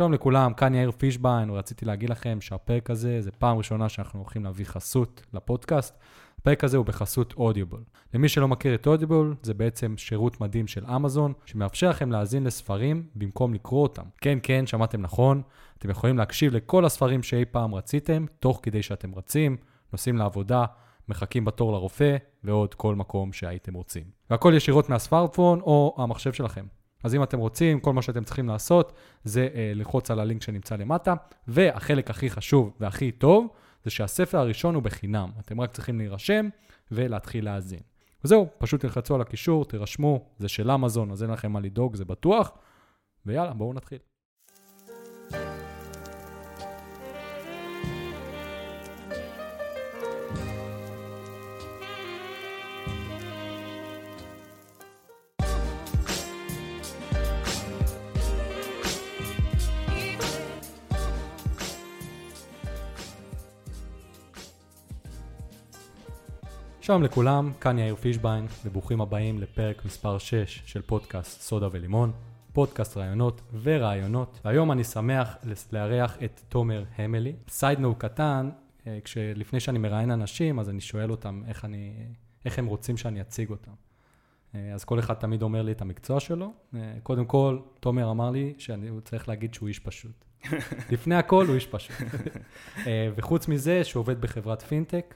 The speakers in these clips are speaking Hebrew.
שלום לכולם, כאן יאיר פישביין, ורציתי להגיד לכם שהפרק הזה זה פעם ראשונה שאנחנו הולכים להביא חסות לפודקאסט. הפרק הזה הוא בחסות אודיובל. למי שלא מכיר את אודיובל, זה בעצם שירות מדהים של אמזון, שמאפשר לכם להאזין לספרים במקום לקרוא אותם. כן, כן, שמעתם נכון, אתם יכולים להקשיב לכל הספרים שאי פעם רציתם, תוך כדי שאתם רצים, נוסעים לעבודה, מחכים בתור לרופא, ועוד כל מקום שהייתם רוצים. והכל ישירות מהסמארטפון או המחשב שלכם. אז אם אתם רוצים, כל מה שאתם צריכים לעשות זה אה, ללחוץ על הלינק שנמצא למטה, והחלק הכי חשוב והכי טוב, זה שהספר הראשון הוא בחינם. אתם רק צריכים להירשם ולהתחיל להאזין. וזהו, פשוט תלחצו על הקישור, תירשמו, זה של אמזון, אז אין לכם מה לדאוג, זה בטוח. ויאללה, בואו נתחיל. שלום לכולם, כאן יאיר פישביין, וברוכים הבאים לפרק מספר 6 של פודקאסט סודה ולימון, פודקאסט רעיונות ורעיונות. והיום אני שמח לארח את תומר המלי. סיידנו קטן, אה, כשלפני שאני מראיין אנשים, אז אני שואל אותם איך, אני, איך הם רוצים שאני אציג אותם. אה, אז כל אחד תמיד אומר לי את המקצוע שלו. אה, קודם כל, תומר אמר לי שאני צריך להגיד שהוא איש פשוט. לפני הכל הוא איש פשוט. וחוץ מזה, שהוא עובד בחברת פינטק,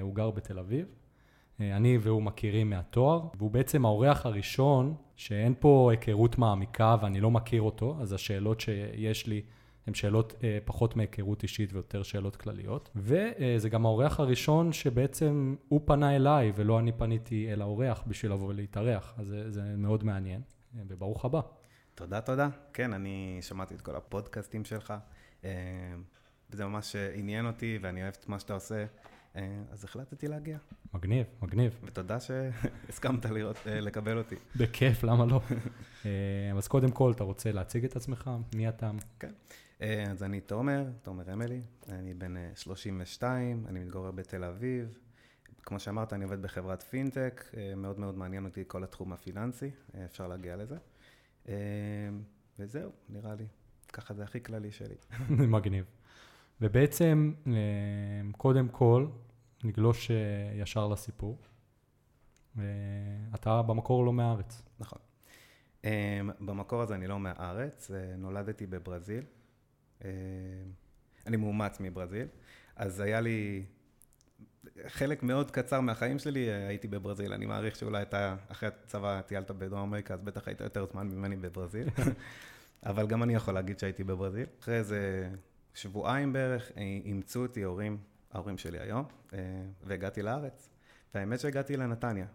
הוא גר בתל אביב. אה, אני והוא מכירים מהתואר, והוא בעצם האורח הראשון שאין פה היכרות מעמיקה ואני לא מכיר אותו, אז השאלות שיש לי הן שאלות אה, פחות מהיכרות אישית ויותר שאלות כלליות. וזה גם האורח הראשון שבעצם הוא פנה אליי ולא אני פניתי אל האורח בשביל לבוא ולהתארח, אז זה, זה מאוד מעניין, אה, וברוך הבא. תודה, תודה. כן, אני שמעתי את כל הפודקאסטים שלך, וזה ממש עניין אותי ואני אוהב את מה שאתה עושה. אה, אז החלטתי להגיע. מגניב, מגניב. ותודה שהסכמת לראות, אה, לקבל אותי. בכיף, למה לא? אה, אז קודם כל, אתה רוצה להציג את עצמך? מי אתה? כן. אז אני תומר, תומר אמילי, אני בן 32, אני מתגורר בתל אביב. כמו שאמרת, אני עובד בחברת פינטק, מאוד מאוד מעניין אותי כל התחום הפיננסי, אפשר להגיע לזה. וזהו, נראה לי, ככה זה הכי כללי שלי. מגניב. ובעצם, קודם כל, נגלוש אה, ישר לסיפור. אתה במקור לא מהארץ. נכון. אמ, במקור הזה אני לא מהארץ, אה, נולדתי בברזיל. אה, אני מאומץ מברזיל, אז היה לי חלק מאוד קצר מהחיים שלי הייתי בברזיל. אני מעריך שאולי אתה, אחרי הצבא טיילת בדרום אמריקה, אז בטח היית יותר זמן ממני בברזיל. אבל גם אני יכול להגיד שהייתי בברזיל. אחרי איזה שבועיים בערך אימצו אותי הורים ההורים שלי היום, אה, והגעתי לארץ. והאמת שהגעתי לנתניה.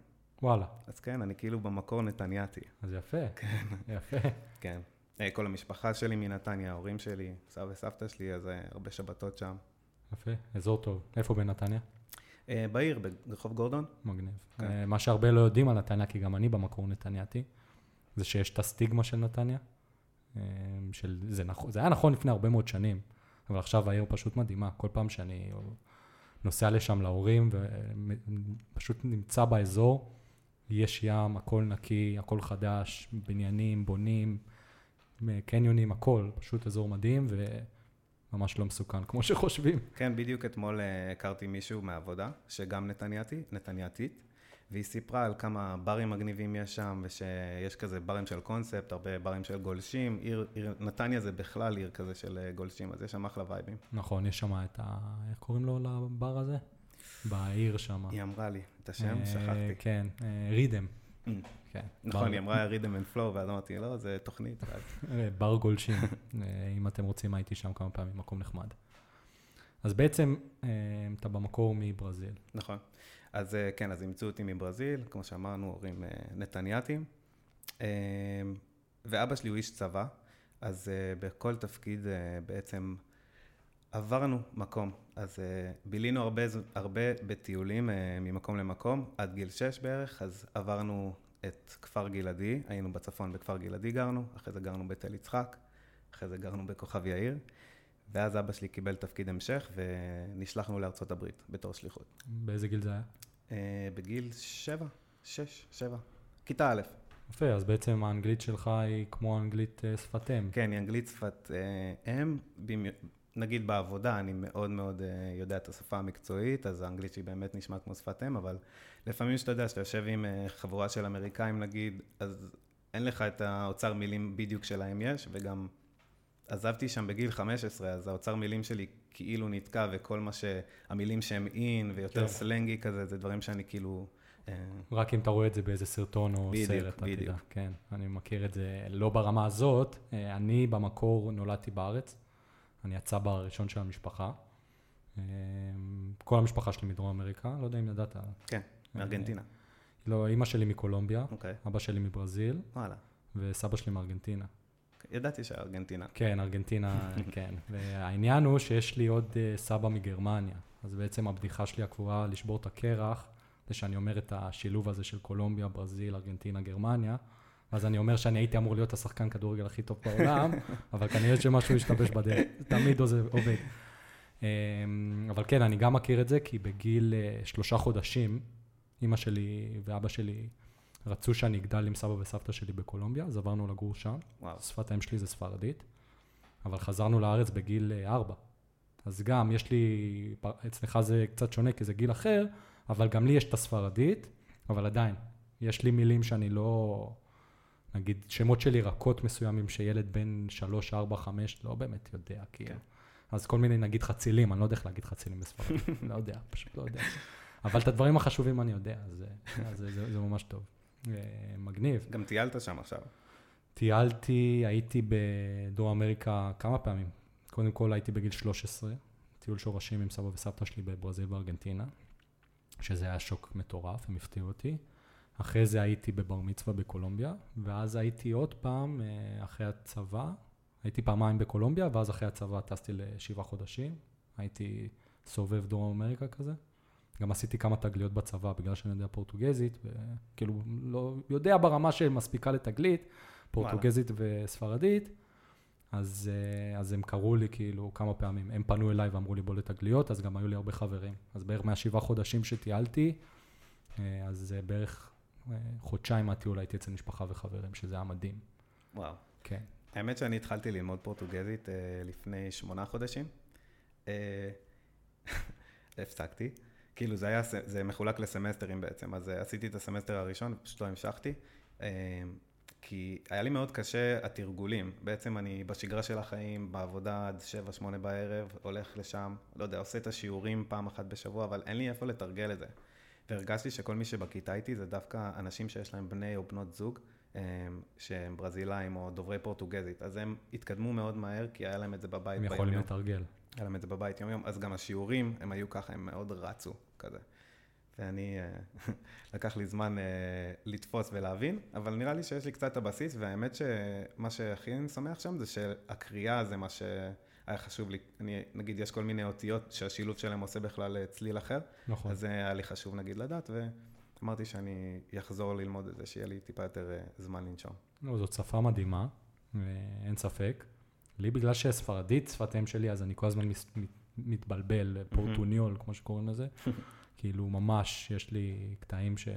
וואלה. אז כן, אני כאילו במקור נתניאתי. אז יפה. כן. יפה. כן. אה, כל המשפחה שלי מנתניה, ההורים שלי, סבא וסבתא שלי, אז אה, הרבה שבתות שם. יפה, אזור טוב. איפה בנתניה? בעיר, ברחוב גורדון. מגניב. כן. מה שהרבה לא יודעים על נתניה, כי גם אני במקור נתניאתי, זה שיש את הסטיגמה של נתניה. של, זה, נכ... זה היה נכון לפני הרבה מאוד שנים. אבל עכשיו העיר פשוט מדהימה. כל פעם שאני נוסע לשם להורים ופשוט נמצא באזור, יש ים, הכל נקי, הכל חדש, בניינים, בונים, קניונים, הכל, פשוט אזור מדהים וממש לא מסוכן, כמו שחושבים. כן, בדיוק אתמול אה, הכרתי מישהו מהעבודה, שגם נתניאתי, נתניאתית. והיא סיפרה על כמה ברים מגניבים יש שם, ושיש כזה ברים של קונספט, הרבה ברים של גולשים. עיר, עיר, נתניה זה בכלל עיר כזה של אה, גולשים, אז יש שם אחלה וייבים. נכון, יש שם את ה... איך קוראים לו לבר הזה? בעיר שם. היא אמרה לי את השם, אה, שכחתי. כן, Rhythm. אה, כן. נכון, היא אמרה Rhythm and Flow, ואז אמרתי, לא, זה תוכנית. בר גולשים, אם אתם רוצים, הייתי שם כמה פעמים, מקום נחמד. אז בעצם אתה במקור מברזיל. נכון. אז אה, כן, אז אימצו אותי מברזיל, כמו שאמרנו, הורים אה, נתניאתים. אה, ואבא שלי הוא איש צבא, אז בכל תפקיד בעצם עברנו מקום. אז בילינו הרבה, הרבה בטיולים ממקום למקום, עד גיל 6 בערך, אז עברנו את כפר גלעדי, היינו בצפון בכפר גלעדי גרנו, אחרי זה גרנו בתל יצחק, אחרי זה גרנו בכוכב יאיר. ואז אבא שלי קיבל תפקיד המשך ונשלחנו לארצות הברית בתור שליחות. באיזה גיל זה היה? Uh, בגיל שבע, שש, שבע. כיתה א'. יפה, אז בעצם האנגלית שלך היא כמו אנגלית אה, שפת אם. כן, היא אנגלית שפת אה, אם. במי- נגיד בעבודה, אני מאוד מאוד יודע את השפה המקצועית, אז האנגלית שלי באמת נשמעת כמו שפת אם, אבל לפעמים שאתה יודע, שאתה יושב עם חבורה של אמריקאים נגיד, אז אין לך את האוצר מילים בדיוק שלהם יש, וגם עזבתי שם בגיל 15, אז האוצר מילים שלי כאילו נתקע, וכל מה שהמילים שהם אין, ויותר כן. סלנגי כזה, זה דברים שאני כאילו... אה, רק אם אתה רואה את זה באיזה סרטון או בדיוק, סרט, אתה בדיוק. תדע. כן, אני מכיר את זה לא ברמה הזאת. אה, אני במקור נולדתי בארץ. אני הצבא הראשון של המשפחה. אה, כל המשפחה שלי מדרום אמריקה, לא יודע אם ידעת. כן, מארגנטינה. לא, אימא שלי מקולומביה, אוקיי, אבא שלי מברזיל, וואלה. וסבא שלי מארגנטינה. ידעתי שארגנטינה. כן, ארגנטינה, כן. והעניין הוא שיש לי עוד אה, סבא מגרמניה. אז בעצם הבדיחה שלי הקבועה לשבור את הקרח, זה שאני אומר את השילוב הזה של קולומביה, ברזיל, ארגנטינה, גרמניה. אז אני אומר שאני הייתי אמור להיות השחקן כדורגל הכי טוב בעולם, אבל כנראה שמשהו השתבש בדרך. תמיד עוזב- עובד. אמ, אבל כן, אני גם מכיר את זה, כי בגיל אה, שלושה חודשים, אימא שלי ואבא שלי רצו שאני אגדל עם סבא וסבתא שלי בקולומביה, אז עברנו לגור שם. וואו. שפת האם שלי זה ספרדית, אבל חזרנו לארץ בגיל אה, ארבע. אז גם יש לי, אצלך זה קצת שונה כי זה גיל אחר, אבל גם לי יש את הספרדית, אבל עדיין, יש לי מילים שאני לא, נגיד שמות של ירקות מסוימים שילד בן שלוש, ארבע, חמש, לא באמת יודע, כאילו. כן. אז כל מיני, נגיד חצילים, אני לא יודע איך להגיד חצילים בספרדית, לא יודע, פשוט לא יודע. אבל את הדברים החשובים אני יודע, אז אה, אז זה, זה, זה ממש טוב. אה, מגניב. גם טיילת שם עכשיו. טיילתי, הייתי בדרום אמריקה כמה פעמים. קודם כל הייתי בגיל 13, טיול שורשים עם סבא וסבתא שלי בברזיל וארגנטינה, שזה היה שוק מטורף, הם הפתיעו אותי. אחרי זה הייתי בבר מצווה בקולומביה, ואז הייתי עוד פעם, אה, אחרי הצבא, הייתי פעמיים בקולומביה, ואז אחרי הצבא טסתי לשבעה חודשים. הייתי סובב דרום אמריקה כזה. גם עשיתי כמה תגליות בצבא, בגלל שאני יודע פורטוגזית, וכאילו, לא יודע ברמה שמספיקה לתגלית, פורטוגזית וספרדית, אז, אה, אז הם קראו לי כאילו כמה פעמים, הם פנו אליי ואמרו לי בוא לתגליות, אז גם היו לי הרבה חברים. אז בערך מהשבעה חודשים שטיילתי, אה, אז אה, בערך חודשיים מהטיול הייתי אצל משפחה וחברים, שזה היה מדהים. וואו. כן. האמת שאני התחלתי ללמוד פורטוגזית לפני שמונה חודשים. הפסקתי. כאילו זה היה, זה מחולק לסמסטרים בעצם, אז אה, עשיתי את הסמסטר הראשון ופשוט לא המשכתי. אה, כי היה לי מאוד קשה התרגולים. בעצם אני בשגרה של החיים, בעבודה עד 7-8 בערב, הולך לשם, לא יודע, עושה את השיעורים פעם אחת בשבוע, אבל אין לי איפה לתרגל את זה. והרגשתי שכל מי שבכיתה איתי זה דווקא אנשים שיש להם בני או בנות זוג, אה, שהם ברזילאים או דוברי פורטוגזית. אז הם התקדמו מאוד מהר, כי היה להם את זה בבית הם יכולים. לתרגל. היה להם את זה בבית יום-יום, אז גם השיעורים, הם היו ככה, הם מאוד רצו כזה. ואני, אה, לקח לי זמן אה, לתפוס ולהבין, אבל נראה לי שיש לי קצת את הבסיס, והאמת שמה שהכי אני שמח שם זה שהקריאה זה מה שהיה חשוב לי. אני, נגיד, יש כל מיני אותיות שהשילוב שלהם עושה בכלל אה, צליל אחר, נכון. אז זה היה לי חשוב נגיד לדעת, ואמרתי שאני אחזור ללמוד את זה, שיהיה לי טיפה יותר זמן לנשום. לא, זאת שפה מדהימה, אין ספק. לי בגלל שספרדית שפת אם שלי, אז אני כל הזמן מס- מת- מתבלבל, פורטוניול, כמו שקוראים לזה. כאילו, ממש, יש לי קטעים ש...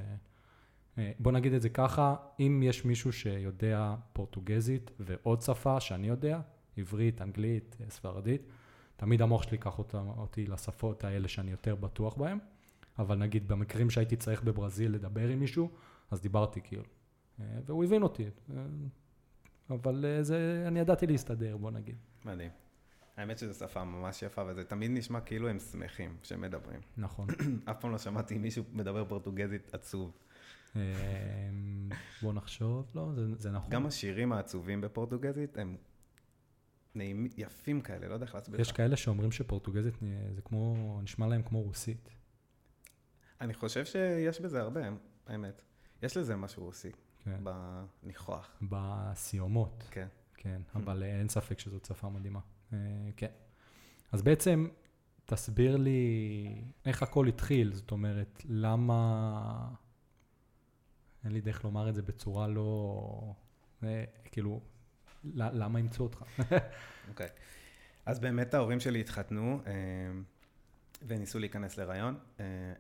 אה, בוא נגיד את זה ככה, אם יש מישהו שיודע פורטוגזית ועוד שפה שאני יודע, עברית, אנגלית, אה, ספרדית, תמיד המוח שלי ייקח אותי לשפות האלה שאני יותר בטוח בהן, אבל נגיד במקרים שהייתי צריך בברזיל לדבר עם מישהו, אז דיברתי כאילו, אה, והוא הבין אותי, אבל אה, זה, אני ידעתי להסתדר, בוא נגיד. מדהים. האמת שזו שפה ממש יפה, וזה תמיד נשמע כאילו הם שמחים כשמדברים. נכון. אף פעם לא שמעתי מישהו מדבר פורטוגזית עצוב. אה, בוא נחשוב, לא, זה, זה נכון. גם השירים העצובים בפורטוגזית הם נעימים, יפים כאלה, לא יודע איך להסביר יש. כאלה שאומרים שפורטוגזית זה כמו, נשמע להם כמו רוסית. אני חושב שיש בזה הרבה, האמת. יש לזה משהו רוסי, כן. בניחוח. בסיומות, כן. כן, אבל אה, אין ספק שזאת שפה מדהימה. אה, כן. אז בעצם, תסביר לי איך הכל התחיל, זאת אומרת, למה... אין לי דרך לומר את זה בצורה לא... אה, כאילו, למה אימצו אותך? אוקיי. אז באמת ההורים שלי התחתנו אה, וניסו להיכנס להיריון.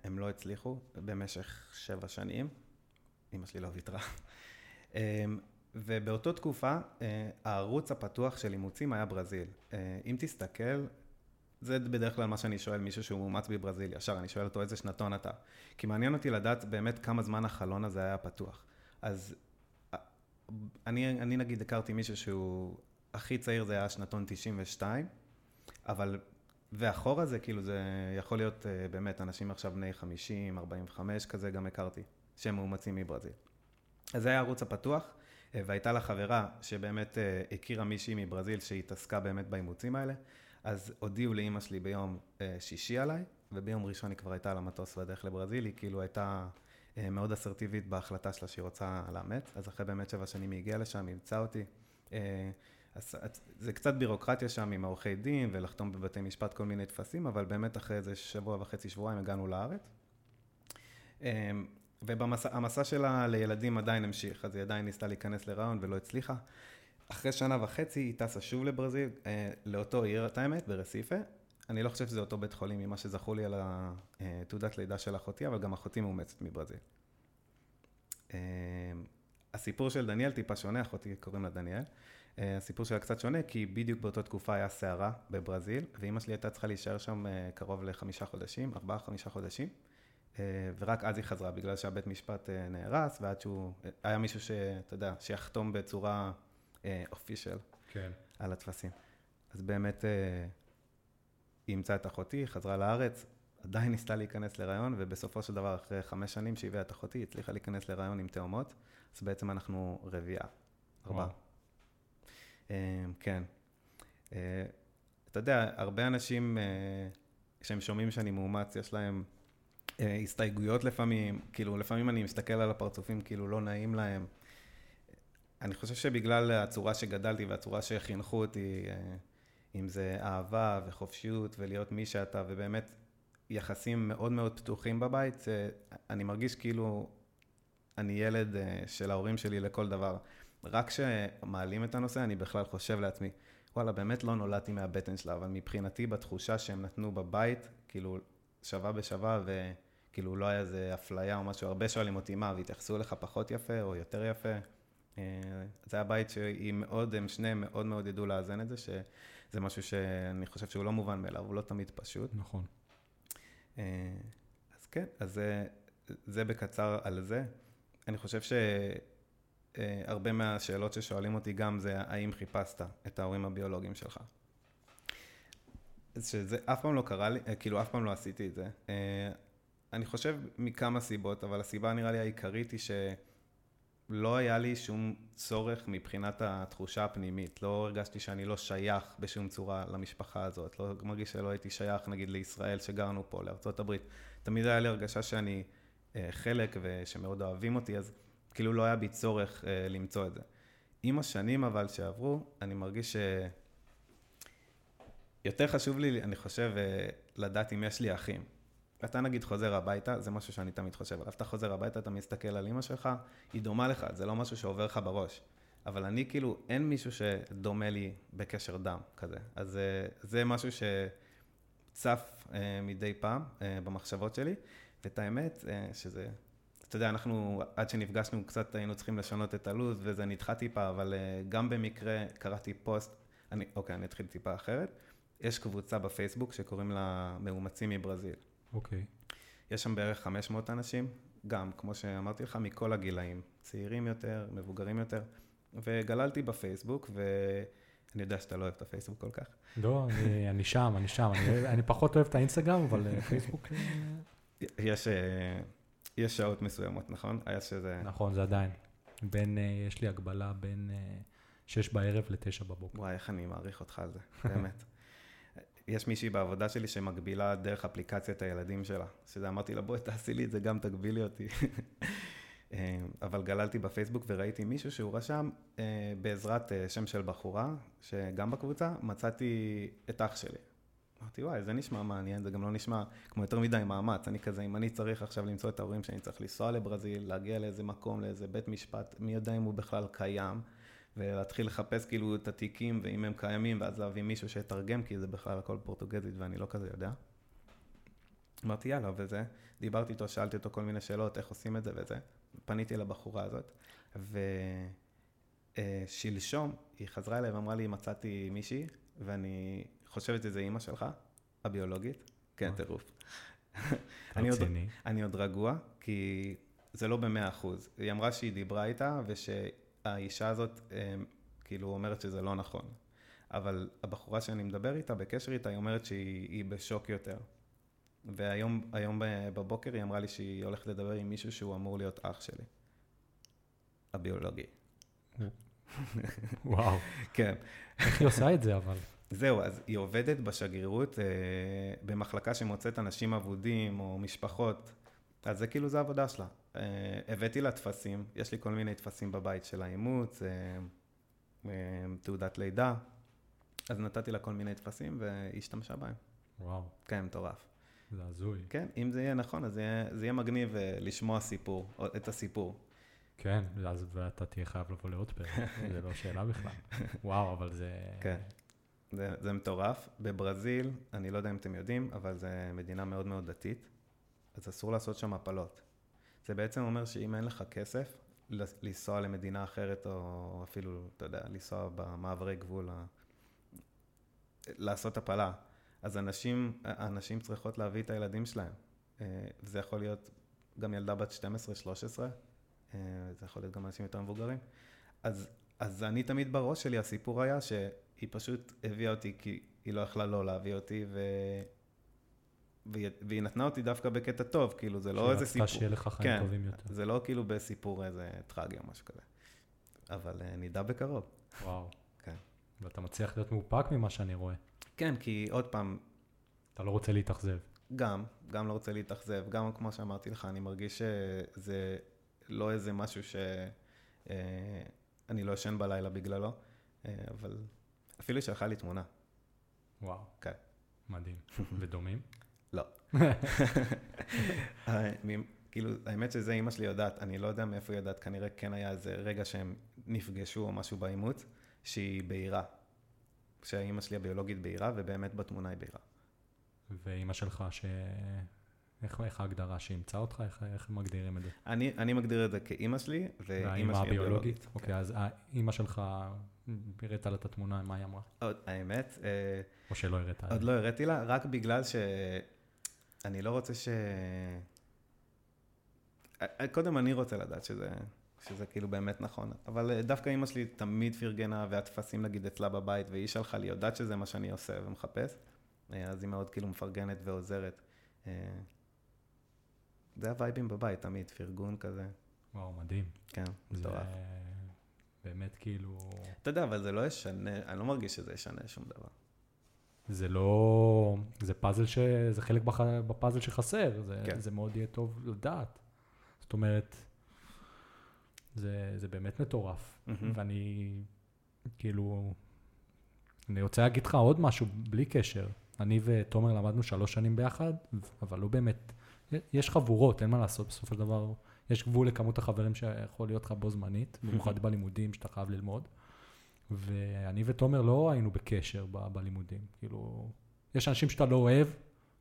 הם לא הצליחו במשך שבע שנים. אמא שלי לא ויתרה. ובאותה תקופה, הערוץ הפתוח של אימוצים היה ברזיל. אם תסתכל, זה בדרך כלל מה שאני שואל מישהו שהוא מאומץ בברזיל, ישר אני שואל אותו איזה שנתון אתה. כי מעניין אותי לדעת באמת כמה זמן החלון הזה היה פתוח. אז אני, אני נגיד הכרתי מישהו שהוא הכי צעיר זה היה שנתון 92, אבל, ואחורה זה כאילו זה יכול להיות אה, באמת אנשים עכשיו בני 50, 45 כזה גם הכרתי, שהם מאומצים מברזיל. אז זה היה הערוץ הפתוח, אה, והייתה לה חברה שבאמת אה, הכירה מישהי מברזיל שהתעסקה באמת באימוצים האלה. אז הודיעו לאימא שלי ביום אה, שישי עליי, וביום ראשון היא כבר הייתה על המטוס בדרך לברזיל, היא כאילו הייתה מאוד אסרטיבית בהחלטה שלה שהיא רוצה לאמץ, אז אחרי באמת שבע שנים היא הגיעה לשם, היא אימצה אותי. אז זה קצת בירוקרטיה שם עם עורכי דין ולחתום בבתי משפט כל מיני טפסים, אבל באמת אחרי איזה שבוע וחצי, שבועיים הגענו לארץ. והמסע שלה לילדים עדיין המשיך, אז היא עדיין ניסתה להיכנס להיריון ולא הצליחה. אחרי שנה וחצי היא טסה שוב לברזיל, אה, לאותו עיר, את האמת, ברסיפה. אני לא חושב שזה אותו בית חולים ממה שזכור לי על התעודת לידה של אחותי, אבל גם אחותי מאומצת מברזיל. אה, הסיפור של דניאל טיפה שונה, אחותי קוראים לה דניאל. אה, הסיפור שלה קצת שונה, כי בדיוק באותה תקופה היה סערה בברזיל, ואימא שלי הייתה צריכה להישאר שם אה, קרוב לחמישה חודשים, ארבעה, חמישה חודשים. אה, ורק אז היא חזרה, בגלל שהבית משפט אה, נהרס, ועד שהוא, אה, היה מישהו שאתה יודע, שיחתום בצורה אופישל כן. על הטפסים. אז באמת היא אימצה את אחותי, חזרה לארץ, עדיין ניסתה להיכנס להיריון, ובסופו של דבר, אחרי חמש שנים שהביאה את אחותי, היא הצליחה להיכנס להיריון עם תאומות, אז בעצם אנחנו רביעה, ארבעה. כן. אתה יודע, הרבה אנשים, כשהם שומעים שאני מאומץ, יש להם הסתייגויות לפעמים, כאילו, לפעמים אני מסתכל על הפרצופים, כאילו, לא נעים להם. אני חושב שבגלל הצורה שגדלתי והצורה שחינכו אותי, אה, אם זה אהבה וחופשיות ולהיות מי שאתה, ובאמת יחסים מאוד מאוד פתוחים בבית, אני מרגיש כאילו אני ילד אה, של ההורים שלי לכל דבר. רק כשמעלים את הנושא, אני בכלל חושב לעצמי, וואלה, באמת לא נולדתי מהבטן שלה, אבל מבחינתי, בתחושה שהם נתנו בבית, כאילו, שווה בשווה, וכאילו לא היה איזה אפליה או משהו, הרבה שואלים אותי, מה, והתייחסו אליך פחות יפה או יותר יפה? אה, זה הבית שהיא מאוד, הם שניהם מאוד מאוד ידעו לאזן את זה, שזה משהו שאני חושב שהוא לא מובן מאליו, הוא לא תמיד פשוט. נכון. אה, אז כן, אז זה, זה בקצר על זה. אני חושב שהרבה מהשאלות ששואלים אותי גם זה האם חיפשת את ההורים הביולוגיים שלך. שזה אף פעם לא קרה לי, אה, כאילו אף פעם לא עשיתי את זה. אני חושב מכמה סיבות, אבל הסיבה נראה לי העיקרית היא ש... לא היה לי שום צורך מבחינת התחושה הפנימית. לא הרגשתי שאני לא שייך בשום צורה למשפחה הזאת. לא מרגיש שלא הייתי שייך, נגיד, לישראל שגרנו פה, הברית. תמיד היה לי הרגשה שאני אה, חלק ושמאוד אוהבים אותי, אז כאילו לא היה בי צורך אה, למצוא את זה. עם השנים אבל שעברו, אני מרגיש ש... יותר חשוב לי, אני חושב, אה, לדעת אם יש לי אחים. אתה נגיד חוזר הביתה, זה משהו שאני תמיד חושב עליו. אתה חוזר הביתה, אתה מסתכל על אימא שלך, היא דומה לך, זה לא משהו שעובר לך בראש. אבל אני כאילו, אין מישהו שדומה לי בקשר דם כזה. אז אה, זה משהו שצף אה, מדי פעם אה, במחשבות שלי, ואת האמת, שזה, אתה יודע, אנחנו, עד שנפגשנו קצת היינו צריכים לשנות את הלו"ז, וזה נדחה טיפה, אבל גם במקרה קראתי פוסט, אני, אוקיי, אני אתחיל טיפה אחרת. יש קבוצה בפייסבוק שקוראים לה מאומצים מברזיל. אוקיי. יש שם בערך 500 אנשים, גם, כמו שאמרתי לך, מכל הגילאים, צעירים יותר, מבוגרים יותר, וגללתי בפייסבוק, ואני יודע שאתה לא אוהב את הפייסבוק כל כך. לא, אני, אני שם, אני שם, אני, אני פחות אוהב את האינסטגרם, אבל אה, פייסבוק... אה, יש, אה, יש שעות מסוימות, נכון? היה שזה... נכון, זה עדיין. בין, יש לי הגבלה בין 6 בערב ל-9 בבוקר. וואי, איך אני מעריך אותך על זה, באמת. יש מישהי בעבודה שלי שמגבילה דרך אפליקציית הילדים שלה. שזה אמרתי לה, בואי תעשי לי את זה גם, תגבילי אותי. אה, אבל גללתי בפייסבוק וראיתי מישהו שהוא רשם אה, בעזרת אה, שם של בחורה, שגם בקבוצה מצאתי את אח שלי. אמרתי, וואי, זה נשמע מעניין, זה גם לא נשמע כמו יותר מדי מאמץ. אני כזה, אם אני צריך עכשיו למצוא את ההורים שאני צריך לנסוע לברזיל, להגיע לאיזה מקום, לאיזה בית משפט, מי יודע אם הוא בכלל קיים. ולהתחיל לחפש כאילו את התיקים, ואם הם קיימים, ואז להביא מישהו שיתרגם, כי זה בכלל הכל פורטוגזית ואני לא כזה יודע. אמרתי, יאללה, וזה, דיברתי איתו, שאלתי אותו כל מיני שאלות, איך עושים את זה וזה. פניתי לבחורה הזאת, ושלשום היא חזרה אליי ואמרה לי, מצאתי מישהי, ואני חושבת שזה אימא שלך, הביולוגית. כן. טירוף. אני עוד-. אני עוד רגוע, כי זה לא במאה אחוז. היא אמרה שהיא דיברה איתה, ושהאישה הזאת אה, כאילו אומרת שזה לא נכון. אבל הבחורה שאני מדבר איתה, בקשר איתה, היא אומרת שהיא היא בשוק יותר. והיום היום ב- בבוקר היא אמרה לי שהיא הולכת לדבר עם מישהו שהוא אמור להיות אח שלי. הביולוגי. וואו. כן. איך היא עושה את זה אבל? זהו, אז היא עובדת בשגרירות אה, במחלקה שמוצאת אנשים אבודים או משפחות, אז זה כאילו, זה העבודה שלה. אה, הבאתי לה טפסים, יש לי כל מיני טפסים בבית של האימוץ, אה, אה, תעודת לידה, אז נתתי לה כל מיני טפסים והיא השתמשה בהם. וואו, כן, מטורף. זה הזוי. כן, אם זה יהיה נכון, אז זה יהיה, זה יהיה מגניב לשמוע סיפור, את הסיפור. כן, אז ואתה תהיה חייב לבוא לעוד פרק, זה לא שאלה בכלל. וואו, אבל זה... כן. זה, זה מטורף. בברזיל, אני לא יודע אם אתם יודעים, אבל זו מדינה מאוד מאוד דתית, אז אסור לעשות שם הפלות. זה בעצם אומר שאם אין לך כסף, לנסוע למדינה אחרת, או אפילו, אתה יודע, לנסוע במעברי גבול, לעשות הפלה, אז אנשים, הנשים צריכות להביא את הילדים שלהם. אה, זה יכול להיות גם ילדה בת 12-13, אה, זה יכול להיות גם אנשים יותר מבוגרים. אז, אז אני תמיד בראש שלי, הסיפור היה שהיא פשוט הביאה אותי כי היא לא יכלה לא להביא אותי, ו... והיא, נתנה אותי דווקא בקטע טוב, כאילו זה לא איזה סיפור. שיהיה לך חיים כן. טובים יותר. זה לא כאילו בסיפור איזה טרגי או משהו כזה. אבל אה, נדע בקרוב. וואו. כן. ואתה מצליח להיות מאופק ממה שאני רואה. כן, כי עוד פעם, אתה לא רוצה להתאכזב. גם, גם לא רוצה להתאכזב, גם כמו שאמרתי לך, אני מרגיש שזה לא איזה משהו שאני לא ישן בלילה בגללו, אה, אבל אפילו שלחה לי תמונה. וואו. כן. מדהים. ודומים? אה, כאילו, האמת שזה אימא שלי יודעת, אני לא יודע מאיפה היא יודעת, כנראה כן היה איזה רגע שהם נפגשו או משהו באימוץ, שהיא בהירה. שהאימא שלי הביולוגית בהירה, ובאמת בתמונה היא בהירה. ואימא שלך, ש... איך, איך ההגדרה שאימצה אותך? איך, איך מגדירים את זה? אני, אני מגדיר את זה כאימא שלי, ואימא שלי הביולוגית? אוקיי, כן. אז האימא שלך, הראית לה את התמונה, מה היא אמרה? עוד, האמת, אה, או שלא הראית לה? עוד לא הראיתי לה, רק בגלל שאני לא רוצה ש... אה, קודם אני רוצה לדעת שזה, שזה כאילו באמת נכון, אבל אה, דווקא אימא שלי תמיד פרגנה, והטפסים נגיד אצלה בבית, והיא שלחה לי, יודעת שזה מה שאני עושה ומחפש, אה, אז היא מאוד כאילו מפרגנת ועוזרת. אה, זה הווייבים בבית, תמיד, פרגון כזה, וואו, מדהים. כן, זה מטורף. באמת כאילו... אתה יודע, אבל זה לא ישנה, אני לא מרגיש שזה ישנה שום דבר. זה לא... זה פאזל ש... זה חלק בח... בפאזל שחסר, זה, כן. זה מאוד יהיה טוב לדעת. זאת אומרת, זה, זה באמת מטורף. מהמם. ואני, כאילו, אני רוצה להגיד לך עוד משהו, בלי קשר. אני ותומר למדנו שלוש שנים ביחד, אבל לא באמת, יש חבורות, אין מה לעשות, בסופו של דבר, יש גבול לכמות החברים שיכול להיות לך בו זמנית, במיוחד בלימודים שאתה חייב ללמוד. ואני ותומר לא היינו בקשר ב- בלימודים. כאילו, יש אנשים שאתה לא אוהב,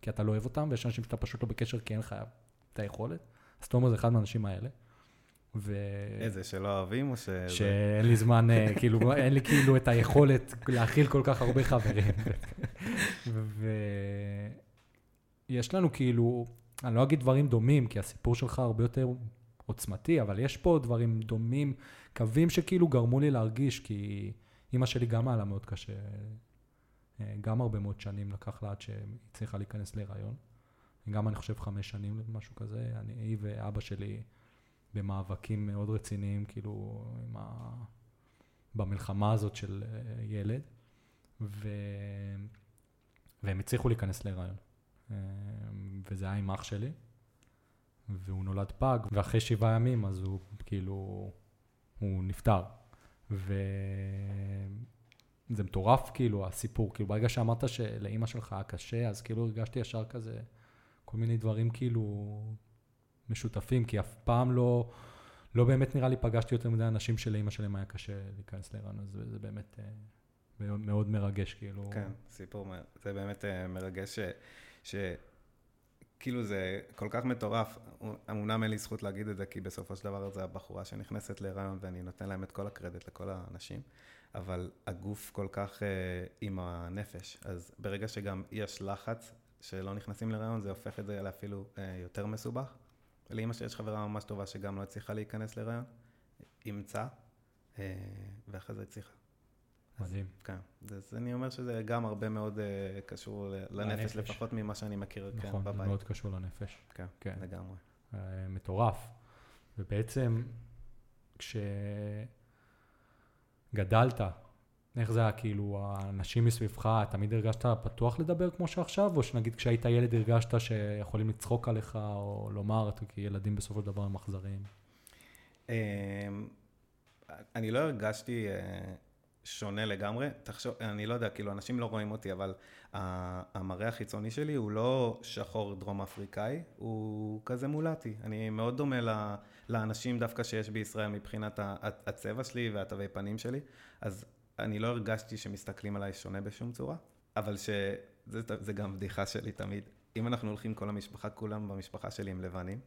כי אתה לא אוהב אותם, ויש אנשים שאתה פשוט לא בקשר כי אין לך את היכולת. אז תומר זה אחד מהאנשים האלה. ו... איזה, שלא אוהבים או ש... שאין לי זמן, אה, כאילו, אין לי כאילו את היכולת להכיל כל כך הרבה חברים. ויש לנו כאילו, אני לא אגיד דברים דומים, כי הסיפור שלך הרבה יותר עוצמתי, אבל יש פה דברים דומים, קווים שכאילו גרמו לי להרגיש, כי אימא שלי גם היה לה מאוד קשה, אה, גם הרבה מאוד שנים לקח לה עד שהיא הצליחה להיכנס להיריון. גם אני חושב חמש שנים, משהו כזה. אני, היא ואבא שלי במאבקים מאוד רציניים, כאילו, ה... במלחמה הזאת של אה, ילד, ו... והם הצליחו להיכנס להיריון. אה, וזה היה עם אח שלי, והוא נולד פג, ואחרי שבעה ימים אז הוא כאילו, הוא נפטר. וזה מטורף כאילו הסיפור, כאילו ברגע שאמרת שלאימא שלך היה קשה, אז כאילו הרגשתי ישר כזה כל מיני דברים כאילו משותפים, כי אף פעם לא, לא באמת נראה לי פגשתי יותר מדי אנשים שלאימא שלהם היה קשה להיכנס להיריון, אז זה, באמת אה, מאוד, מרגש כאילו. כן, סיפור, זה באמת אה, מרגש ש... כאילו זה כל כך מטורף, אמנם אין לי זכות להגיד את זה, כי בסופו של דבר זה הבחורה שנכנסת להיריון ואני נותן להם את כל הקרדיט לכל האנשים, אבל הגוף כל כך uh, עם הנפש, אז ברגע שגם יש לחץ שלא נכנסים להיריון, זה הופך את זה לאפילו uh, יותר מסובך. לאמא שלי יש חברה ממש טובה שגם לא הצליחה להיכנס להיריון, אימצה, uh, ואחרי זה הצליחה. מדהים. כן, אז אני אומר שזה גם הרבה מאוד uh, קשור לנפש, לפחות ממה שאני מכיר נכון, כן, בבית. נכון, מאוד קשור לנפש. כן, כן. לגמרי. Uh, מטורף. ובעצם, כשגדלת, איך זה היה, כאילו, האנשים מסביבך, תמיד הרגשת פתוח לדבר כמו שעכשיו, או שנגיד כשהיית ילד הרגשת שיכולים לצחוק עליך, או לומר, כי ילדים בסופו של דבר הם אכזריים? אמ, אני לא הרגשתי אה, שונה לגמרי. תחשוב, אני לא יודע, כאילו, אנשים לא רואים אותי, אבל המראה החיצוני שלי הוא לא שחור דרום אפריקאי, הוא כזה מולטי. אני מאוד דומה לאנשים דווקא שיש בישראל מבחינת הצבע שלי והתווי פנים שלי, אז אני לא הרגשתי שמסתכלים עליי שונה בשום צורה, אבל שזה גם בדיחה שלי תמיד. אם אנחנו הולכים כל המשפחה, כולם במשפחה שלי הם לבנים.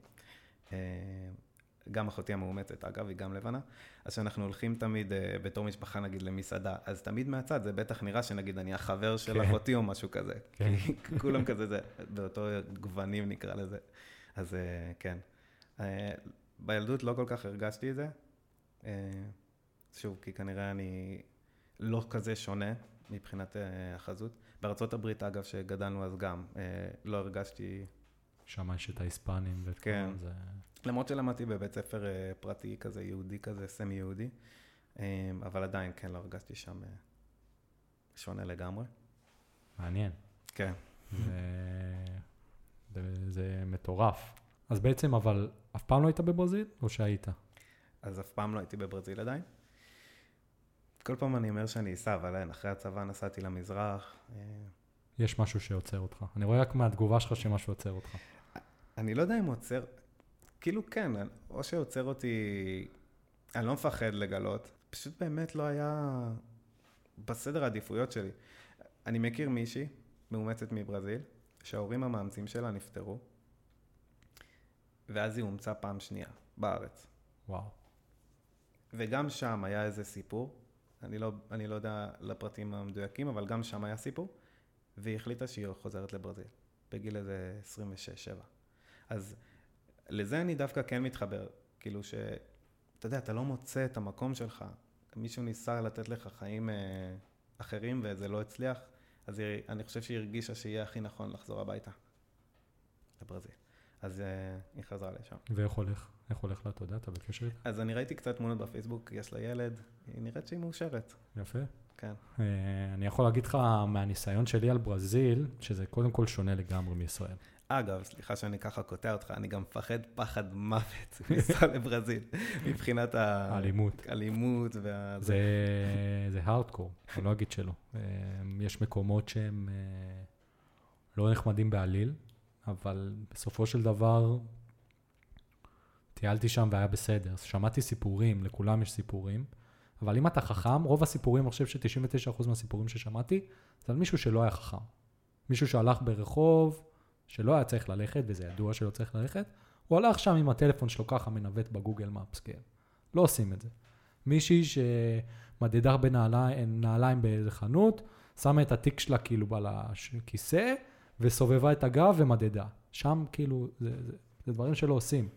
גם אחותי המאומצת, אגב, היא גם לבנה. אז כשאנחנו הולכים תמיד uh, בתור משפחה, נגיד, למסעדה, אז תמיד מהצד זה בטח נראה שנגיד אני החבר של כן. אחותי או משהו כזה. כן. כי כולם כזה, זה, באותו גוונים נקרא לזה. אז uh, כן. Uh, בילדות לא כל כך הרגשתי את זה. Uh, שוב, כי כנראה אני לא כזה שונה מבחינת uh, החזות. בארצות הברית, אגב, שגדלנו אז גם, uh, לא הרגשתי... שם יש את ההיספנים ואת כן. כל זה. למרות שלמדתי בבית ספר אה, פרטי כזה, יהודי כזה, סמי יהודי, אה, אבל עדיין, כן, לא הרגשתי שם אה, שונה לגמרי. מעניין. כן. זה, זה, זה מטורף. אז בעצם, אבל אף פעם לא היית בברזיל, או שהיית? אז אף פעם לא הייתי בברזיל עדיין. כל פעם אני אומר שאני אסע, אבל אין, אחרי הצבא נסעתי למזרח. יש משהו שעוצר אותך. אני רואה רק מהתגובה שלך שמשהו עוצר אותך. אני לא יודע אם עוצר, כאילו כן, או שעוצר אותי, אני לא מפחד לגלות, פשוט באמת לא היה בסדר העדיפויות שלי. אני מכיר מישהי, מאומצת מברזיל, שההורים המאמצים שלה נפטרו, ואז היא אומצה פעם שנייה, בארץ. וואו. וגם שם היה איזה סיפור, אני לא, אני לא יודע לפרטים המדויקים, אבל גם שם היה סיפור, והיא החליטה שהיא חוזרת לברזיל, בגיל איזה 26-7. אז לזה אני דווקא כן מתחבר, כאילו ש... אתה יודע, אתה לא מוצא את המקום שלך, מישהו ניסה לתת לך חיים אה, אחרים וזה לא הצליח, אז היא, אני חושב שהיא הרגישה שיהיה הכי נכון לחזור הביתה, לברזיל. אז אה, היא חזרה לשם. ואיך הולך? איך הולך לה? אתה יודע, אתה בקשר איתה? אז אני ראיתי קצת תמונות בפייסבוק, יש לה ילד, היא נראית שהיא מאושרת. יפה. כן. אה, אני יכול להגיד לך מהניסיון שלי על ברזיל, שזה קודם כל שונה לגמרי מישראל. אגב, סליחה שאני ככה קוטע אותך, אני גם מפחד פחד מוות לנסוע לברזיל, מבחינת האלימות. האלימות וה... זה, זה הארדקור, אני לא אגיד שלא. אה, יש מקומות שהם אה, לא נחמדים בעליל, אבל בסופו של דבר טיילתי שם והיה בסדר. שמעתי סיפורים, לכולם יש סיפורים, אבל אם אתה חכם, רוב הסיפורים, אני חושב ש-99% מהסיפורים ששמעתי, זה על מישהו שלא היה חכם. מישהו שהלך ברחוב, שלא היה צריך ללכת, וזה ידוע שלא צריך ללכת, הוא הלך שם עם הטלפון שלו ככה מנווט בגוגל מפס, כן. לא עושים את זה. מישהי שמדדה בנעליים באיזה חנות, שמה את התיק שלה כאילו על הכיסא, וסובבה את הגב ומדדה. שם כאילו, זה, זה, זה דברים שלא עושים.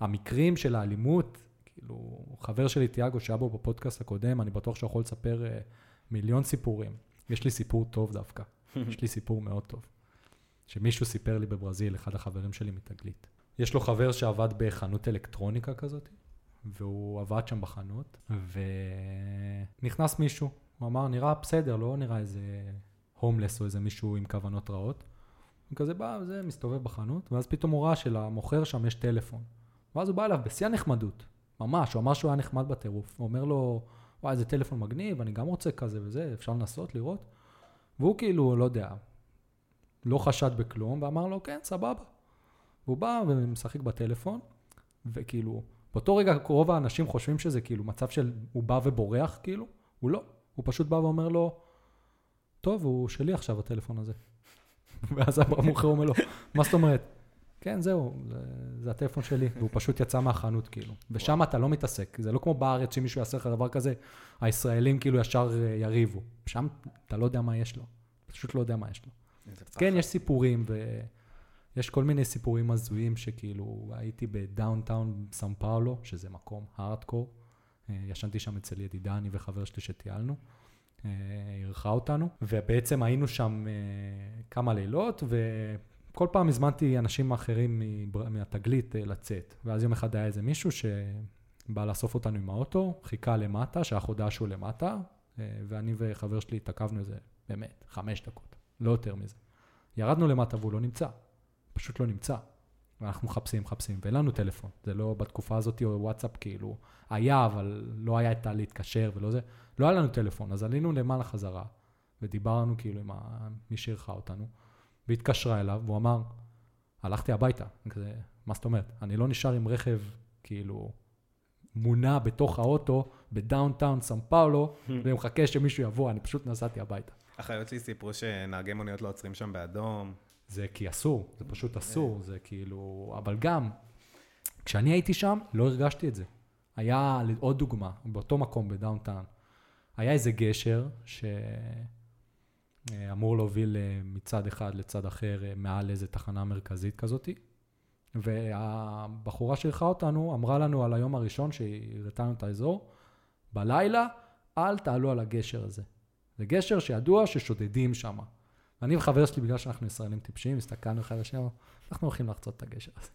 המקרים של האלימות, כאילו, חבר שלי, תיאגו, שהיה בו בפודקאסט הקודם, אני בטוח שהוא יכול לספר uh, מיליון סיפורים. יש לי סיפור טוב דווקא. יש לי סיפור מאוד טוב. שמישהו סיפר לי בברזיל, אחד החברים שלי מתגלית. יש לו חבר שעבד בחנות אלקטרוניקה כזאת, והוא עבד שם בחנות, ונכנס מישהו, הוא אמר, נראה בסדר, לא נראה איזה הומלס או איזה מישהו עם כוונות רעות. הוא כזה בא וזה, מסתובב בחנות, ואז פתאום הוא ראה שלמוכר שם יש טלפון. ואז הוא בא אליו בשיא הנחמדות, ממש, הוא אמר שהוא היה נחמד בטירוף. הוא אומר לו, וואי, איזה טלפון מגניב, אני גם רוצה כזה וזה, אפשר לנסות, לראות? והוא כאילו, לא יודע, לא חשד בכלום, ואמר לו, כן, סבבה. והוא בא ומשחק בטלפון, וכאילו, באותו רגע רוב האנשים חושבים שזה כאילו מצב של, הוא בא ובורח, כאילו, הוא לא. הוא פשוט בא ואומר לו, טוב, הוא שלי עכשיו הטלפון הזה. ואז המוכר אומר לו, מה זאת אומרת? כן, זהו, זה, זה הטלפון שלי, והוא פשוט יצא מהחנות, כאילו. ושם אתה לא מתעסק, זה לא כמו בארץ שמישהו יעשה לך דבר כזה, הישראלים כאילו ישר אה, יריבו. שם אתה לא יודע מה יש לו, פשוט לא יודע מה יש לו. כן, יש סיפורים, ויש כל מיני סיפורים הזויים שכאילו, הייתי ב downtown סאו פאולו, שזה מקום הארדקור. אה, ישנתי שם אצל ידידה, אני וחבר שלי שטיילנו. אה, אירחה אותנו, ובעצם היינו שם אה, כמה לילות, וכל פעם הזמנתי אנשים אחרים מהתגלית לצאת. ואז יום אחד היה איזה מישהו שבא לאסוף אותנו עם האוטו, חיכה למטה, שלח הודעה שהוא למטה, ואני וחבר שלי התעכבנו איזה, באמת, חמש דקות, לא יותר מזה. ירדנו למטה והוא לא נמצא, פשוט לא נמצא. ואנחנו מחפשים, מחפשים, ואין לנו טלפון. זה לא בתקופה הזאת או וואטסאפ, כאילו, היה, אבל לא היה את הלהתקשר ולא זה. לא היה לנו טלפון, אז עלינו למעלה חזרה, ודיברנו כאילו עם ה- מי שאירחה אותנו, והתקשרה אליו, והוא אמר, הלכתי הביתה. כזה, מה זאת אומרת? אני לא נשאר עם רכב, כאילו, מונע בתוך האוטו, ב downtown סאו פאולו, ומחכה שמישהו יבוא, אני פשוט נסעתי הביתה. האחיות שלי סיפרו שנהגי מוניות לא עוצרים שם באדום. זה כי אסור, זה פשוט אסור, זה כאילו... אבל גם, כשאני הייתי שם, לא הרגשתי את זה. היה עוד דוגמה, באותו מקום, ב downtown, היה איזה גשר שאמור להוביל אה, מצד אחד לצד אחר אה, מעל איזה תחנה מרכזית כזאתי. והבחורה שאירחה אותנו אמרה לנו על היום הראשון שהיא הראתה לנו את האזור, בלילה אל תעלו על הגשר הזה. זה גשר שידוע ששודדים שם. ואני וחבר שלי, בגלל שאנחנו ישראלים טיפשים, הסתכלנו אחד אמרנו, אנחנו הולכים לחצות את הגשר הזה.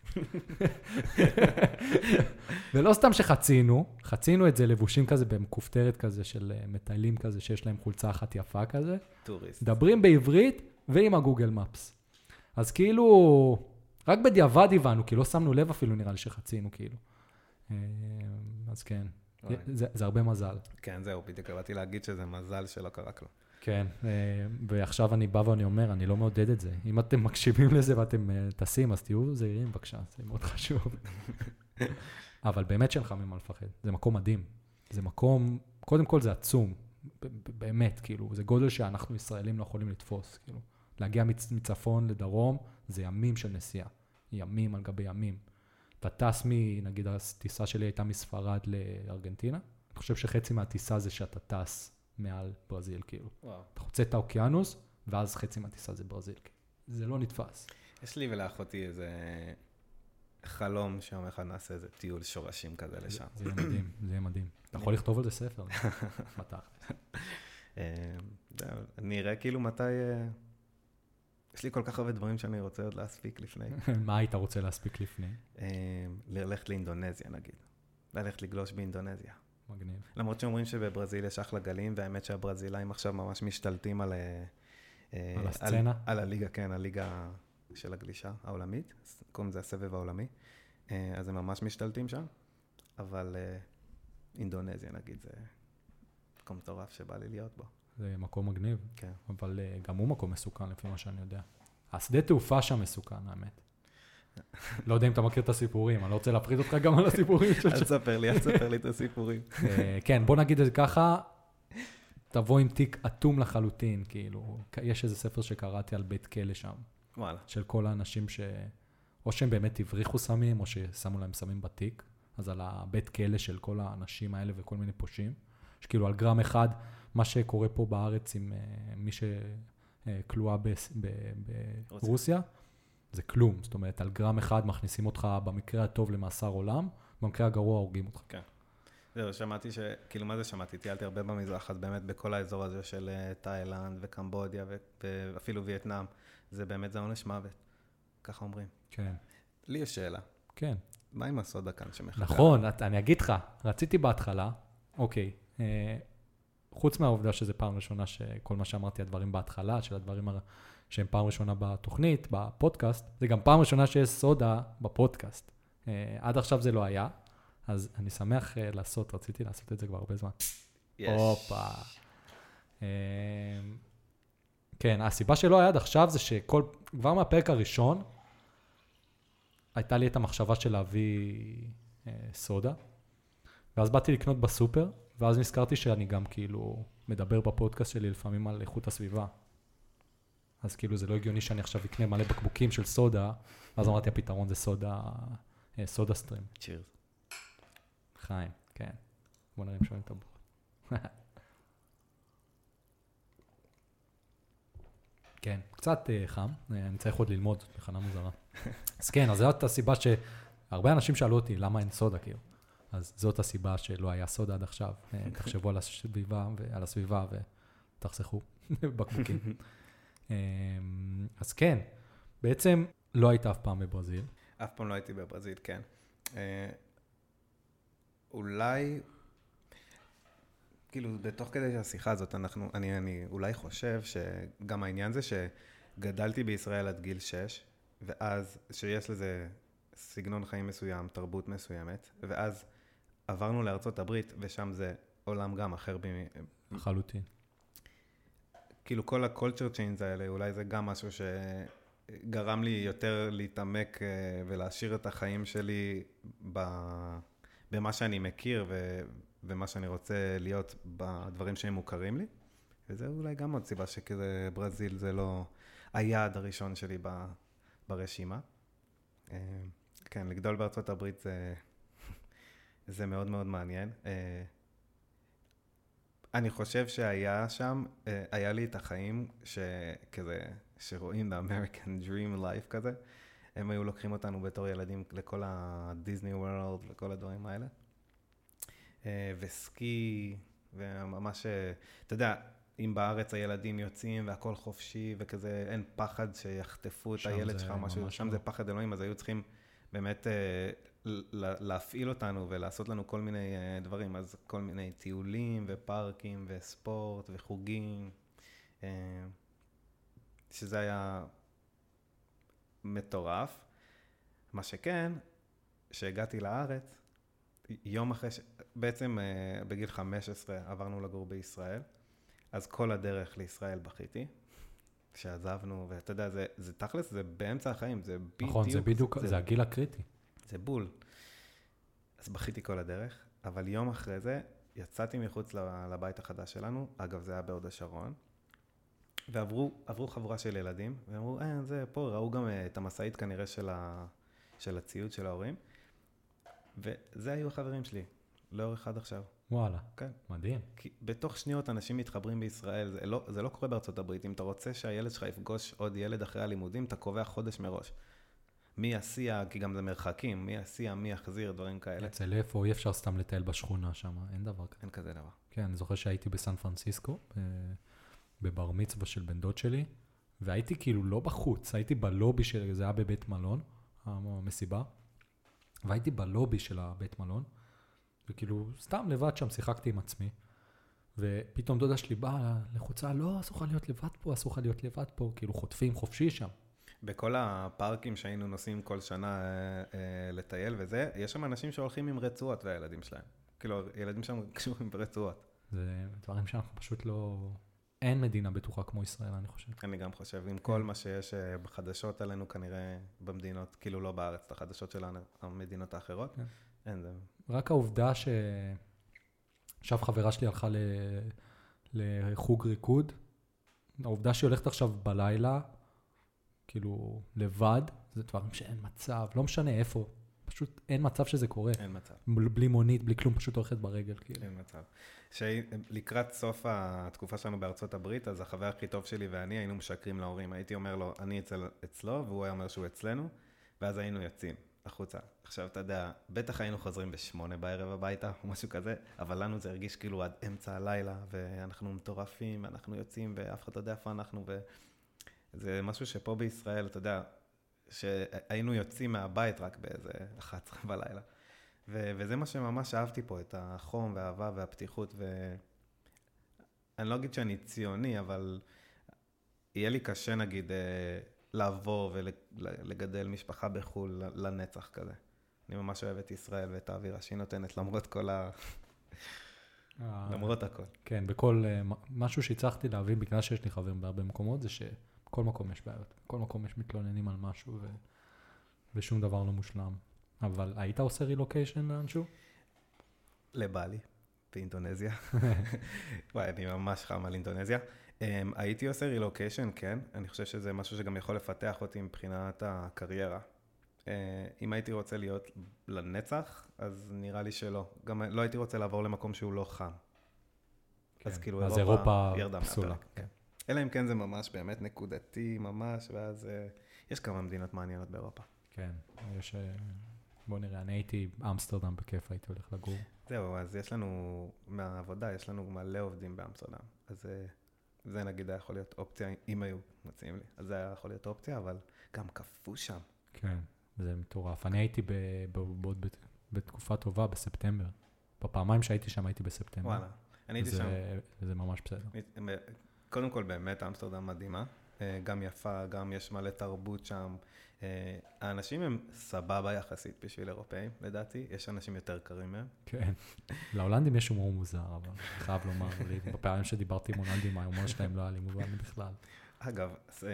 ולא סתם שחצינו, חצינו את זה לבושים כזה במכופתרת כזה של אה, מטיילים כזה, שיש להם חולצה אחת יפה כזה. טוריסט. מדברים בעברית ועם הגוגל מפס. אז כאילו, רק בדיעבד הבנו, כי לא שמנו לב אפילו נראה לי שחצינו כאילו. אה, אז כן. זה, זה הרבה מזל. כן, זהו, בדיוק באתי להגיד שזה מזל שלא קרה כלום. כן, אה, ועכשיו אני בא ואני אומר, אני לא מעודד את זה. אם אתם מקשיבים לזה ואתם אה, טסים, אז תהיו זהירים בבקשה, זה מאוד חשוב. אבל באמת שאין לך ממה לפחד, זה מקום מדהים. זה מקום, קודם כל זה עצום, באמת, כאילו, זה גודל שאנחנו ישראלים לא יכולים לתפוס, כאילו. להגיע מצ- מצפון לדרום, זה ימים של נסיעה. ימים על גבי ימים. אתה טס מ... נגיד הטיסה שלי הייתה מספרד לארגנטינה, אני חושב שחצי מהטיסה זה שאתה טס מעל ברזיל, כאילו. וואו. אתה חוצה את האוקיינוס, ואז חצי מהטיסה זה ברזיל. זה לא נתפס. יש לי ולאחותי איזה חלום שיום אחד נעשה איזה טיול שורשים כזה זה לשם. זה יהיה מדהים, זה יהיה מדהים. אתה יכול לכתוב על זה ספר. אה, זהו, נראה כאילו מתי... יש לי כל כך הרבה דברים שאני רוצה עוד להספיק לפני. מה היית רוצה להספיק לפני? אה, ללכת לאינדונזיה נגיד. ללכת לגלוש באינדונזיה. מגניב. למרות שאומרים שבברזיל יש אחלה גלים, והאמת שהברזילאים עכשיו ממש משתלטים על... אה, על הסצנה? על, על הליגה, כן, הליגה של הגלישה העולמית. קוראים לזה הסבב העולמי. אה, אז הם ממש משתלטים שם, אבל אה, אינדונזיה נגיד, זה מקום מטורף שבא לי להיות בו. זה מקום מגניב, כן. אבל אה, גם הוא מקום מסוכן לפי מה שאני יודע. השדה תעופה שם מסוכן, האמת. לא יודע אם אתה מכיר את הסיפורים, אני לא רוצה להפחיד אותך גם על הסיפורים של אל תספר לי, אל תספר לי את הסיפורים. אה, כן, בוא נגיד את זה ככה, תבוא עם תיק אטום לחלוטין, כאילו, יש איזה ספר שקראתי על בית כלא שם, וואלה. של כל האנשים ש... או שהם באמת הבריחו סמים, או ששמו להם סמים בתיק, אז על הבית כלא של כל האנשים האלה וכל מיני פושעים, שכאילו על גרם אחד, מה שקורה פה בארץ עם uh, מי שכלואה ברוסיה, זה כלום. זאת אומרת, על גרם אחד מכניסים אותך במקרה הטוב למאסר עולם, במקרה הגרוע הורגים אותך. זהו, שמעתי ש... כאילו, מה זה שמעתי? טיילתי הרבה במזרח, אז באמת בכל האזור הזה של אה, תאילנד וקמבודיה ו- ואפילו וייטנאם, זה באמת, זה עונש מוות. ככה אומרים. כן, לי יש שאלה, כן. מה עם הסודה כאן שמחכה? נכון, אני אגיד לך, רציתי בהתחלה, אוקיי, אה, חוץ מהעובדה שזו פעם ראשונה שכל מה שאמרתי, הדברים בהתחלה, של הדברים שהם פעם ראשונה בתוכנית, בפודקאסט, זה גם פעם ראשונה שיש סודה בפודקאסט. אה, עד עכשיו זה לא היה, אז אני שמח אה, לעשות, רציתי לעשות את זה כבר הרבה זמן. יש. הופה. אה, כן, הסיבה שלא היה עד עכשיו זה שכל, כבר מהפרק הראשון, הייתה לי את המחשבה של להביא אה, סודה, ואז באתי לקנות בסופר, ואז נזכרתי שאני גם כאילו מדבר בפודקאסט שלי לפעמים על איכות הסביבה. אז כאילו זה לא הגיוני שאני עכשיו אקנה מלא בקבוקים של סודה, אז אמרתי הפתרון זה סודה, אה, סודה סטרים. צ'ירס. חיים, כן. בוא נראה אם שומעים את הבורד. כן, קצת אה, חם, אה, אני צריך עוד ללמוד, זאת מכנה מוזרה. אז כן, אז זאת הסיבה שהרבה אנשים שאלו אותי, למה אין סודה, כאילו. אז זאת הסיבה שלא היה סודה עד עכשיו. אה, תחשבו על הסביבה ועל הסביבה ותחסכו בקבוקים. אה, אז כן, בעצם לא היית אף פעם בברזיל. אף פעם לא הייתי בברזיל, כן. אה, אולי, כאילו, בתוך כדי השיחה הזאת, אנחנו, אני, אני אולי חושב שגם העניין זה שגדלתי בישראל עד גיל 6, ואז שיש לזה סגנון חיים מסוים, תרבות מסוימת, ואז עברנו לארצות הברית, ושם זה עולם גם אחר. ב... לחלוטין. כאילו כל ה-culture change האלה, אולי זה גם משהו שגרם לי יותר להתעמק אה, ולהשאיר את החיים שלי ב... במה שאני מכיר ו... ומה שאני רוצה להיות בדברים שהם מוכרים לי. וזה אולי גם עוד סיבה שכזה ברזיל זה לא היעד הראשון שלי ב... ברשימה. אה, כן, לגדול בארצות הברית זה, זה מאוד מאוד מעניין. אה, אני חושב שהיה שם, אה, היה לי את החיים שכזה, שרואים ב-American Dream Life כזה. הם היו לוקחים אותנו בתור ילדים לכל הדיסני וורלד וכל הדברים האלה. אה, וסקי, וממש, אתה יודע, אם בארץ הילדים יוצאים והכל חופשי וכזה, אין פחד שיחטפו את הילד שלך, משהו, ממש שם לא. זה פחד אלוהים, אז היו צריכים באמת אה, להפעיל אותנו ולעשות לנו כל מיני אה, דברים, אז כל מיני טיולים ופארקים וספורט וחוגים, אה, שזה היה מטורף. מה שכן, כשהגעתי לארץ, יום אחרי ש... בעצם בגיל 15 עברנו לגור בישראל, אז כל הדרך לישראל בכיתי. שעזבנו, ואתה יודע, זה, זה תכלס, זה באמצע החיים, זה בדיוק... נכון, זה בדיוק, זה הגיל הקריטי. זה בול. אז בכיתי כל הדרך, אבל יום אחרי זה יצאתי מחוץ לבית החדש שלנו, אגב, זה היה בהוד השרון, ועברו עברו חבורה של ילדים, ואמרו, אה, זה פה, ראו גם אה, את המשאית כנראה של, ה, של הציוד של ההורים, וזה היו החברים שלי, לאורך עד עכשיו. וואלה, כן. מדהים. כי בתוך שניות אנשים מתחברים בישראל, זה לא, זה לא קורה בארצות הברית. אם אתה רוצה שהילד שלך יפגוש עוד ילד אחרי הלימודים, אתה קובע חודש מראש. מי יסיע, כי גם זה מרחקים, מי יסיע, מי יחזיר, דברים כאלה. אצל איפה אי אפשר סתם לטייל בשכונה שם, אין דבר כזה. אין כזה דבר. כן, אני זוכר שהייתי בסן פרנסיסקו, ב- בבר מצווה של בן דוד שלי, והייתי כאילו לא בחוץ, הייתי בלובי של, זה היה בבית מלון, המסיבה, והייתי בלובי של הבית מלון, וכאילו סתם לבד שם שיחקתי עם עצמי, ופתאום דודה שלי באה לחוצה, לא, אסור לך להיות לבד פה, אסור לך להיות לבד פה, כאילו חוטפים חופשי שם. בכל הפארקים שהיינו נוסעים כל שנה אה, אה, לטייל וזה, יש שם אנשים שהולכים עם רצועות והילדים שלהם. כאילו, ילדים שם קשורים ברצועות. זה דברים שאנחנו פשוט לא... אין מדינה בטוחה כמו ישראל, אני חושב. אני גם חושב, עם כל מה שיש אה, בחדשות עלינו כנראה במדינות, כאילו לא בארץ, את החדשות של המדינות האחרות, כן. אין זה. רק העובדה ש... עכשיו חברה שלי הלכה ל... לחוג ריקוד, העובדה שהיא הולכת עכשיו בלילה, כאילו, לבד, זה דברים שאין מצב, לא משנה איפה, פשוט אין מצב שזה קורה. אין מצב. בל- בלי מונית, בלי כלום, פשוט הולכת ברגל, כאילו. אין מצב. שלקראת סוף התקופה שלנו בארצות הברית, אז החבר הכי טוב שלי ואני היינו משקרים להורים. הייתי אומר לו, אני אצל, אצלו, והוא היה אומר שהוא אצלנו, ואז היינו יוצאים החוצה. עכשיו, אתה יודע, בטח היינו חוזרים בשמונה בערב הביתה, או משהו כזה, אבל לנו זה הרגיש כאילו עד אמצע הלילה, ואנחנו מטורפים, ואנחנו יוצאים, ואף אחד לא יודע איפה אנחנו, וזה משהו שפה בישראל, אתה יודע, שהיינו יוצאים מהבית רק באיזה 11 בלילה. ו- וזה מה שממש אהבתי פה, את החום והאהבה והפתיחות, ואני לא אגיד שאני ציוני, אבל יהיה לי קשה נגיד אה, לעבור ולגדל משפחה בחו"ל לנצח כזה. אני ממש אוהב את ישראל ואת האווירה שהיא נותנת, למרות כל ה... אה, למרות הכל. כן, בכל... אה, משהו שהצלחתי להבין, בגלל שיש לי חברים בהרבה מקומות, זה שבכל מקום יש בעיות. בכל מקום יש מתלוננים על משהו, ו... ושום דבר לא מושלם. אבל היית עושה רילוקיישן לאנשהו? לבלי, באינדונזיה. וואי, אני ממש חם על אינדונזיה. Um, הייתי עושה רילוקיישן, כן. אני חושב שזה משהו שגם יכול לפתח אותי מבחינת הקריירה. Uh, אם הייתי רוצה להיות לנצח, אז נראה לי שלא. גם לא הייתי רוצה לעבור למקום שהוא לא חם. כן. אז כאילו אז אירופה ירדה פסולה. כן. אלא אם כן זה ממש באמת נקודתי, ממש, ואז uh, יש כמה מדינות מעניינות באירופה. כן, יש... אה, בוא נראה, אני הייתי אמסטרדם בכיף, הייתי הולך לגור. זהו, אז יש לנו, מהעבודה, יש לנו מלא עובדים באמסטרדם. אז זה נגיד היה יכול להיות אופציה, אם היו מציעים לי. אז זה היה יכול להיות אופציה, אבל גם קפוא שם. כן, זה מטורף. אני הייתי ב- בתקופה טובה, בספטמבר. בפעמיים שהייתי שם הייתי בספטמבר. וואלה. אני הייתי זה- שם. זה ממש בסדר. קודם כל, באמת, אמסטרדם מדהימה. אה, גם יפה, גם יש מלא תרבות שם. אה, האנשים הם סבבה יחסית בשביל אירופאים, לדעתי. יש אנשים יותר קרים מהם. כן. להולנדים יש הומור מוזר, אבל אני חייב לומר בפעמים שדיברתי עם הולנדים, ההומור שלהם לא היה לי מובן בכלל. אגב, זה,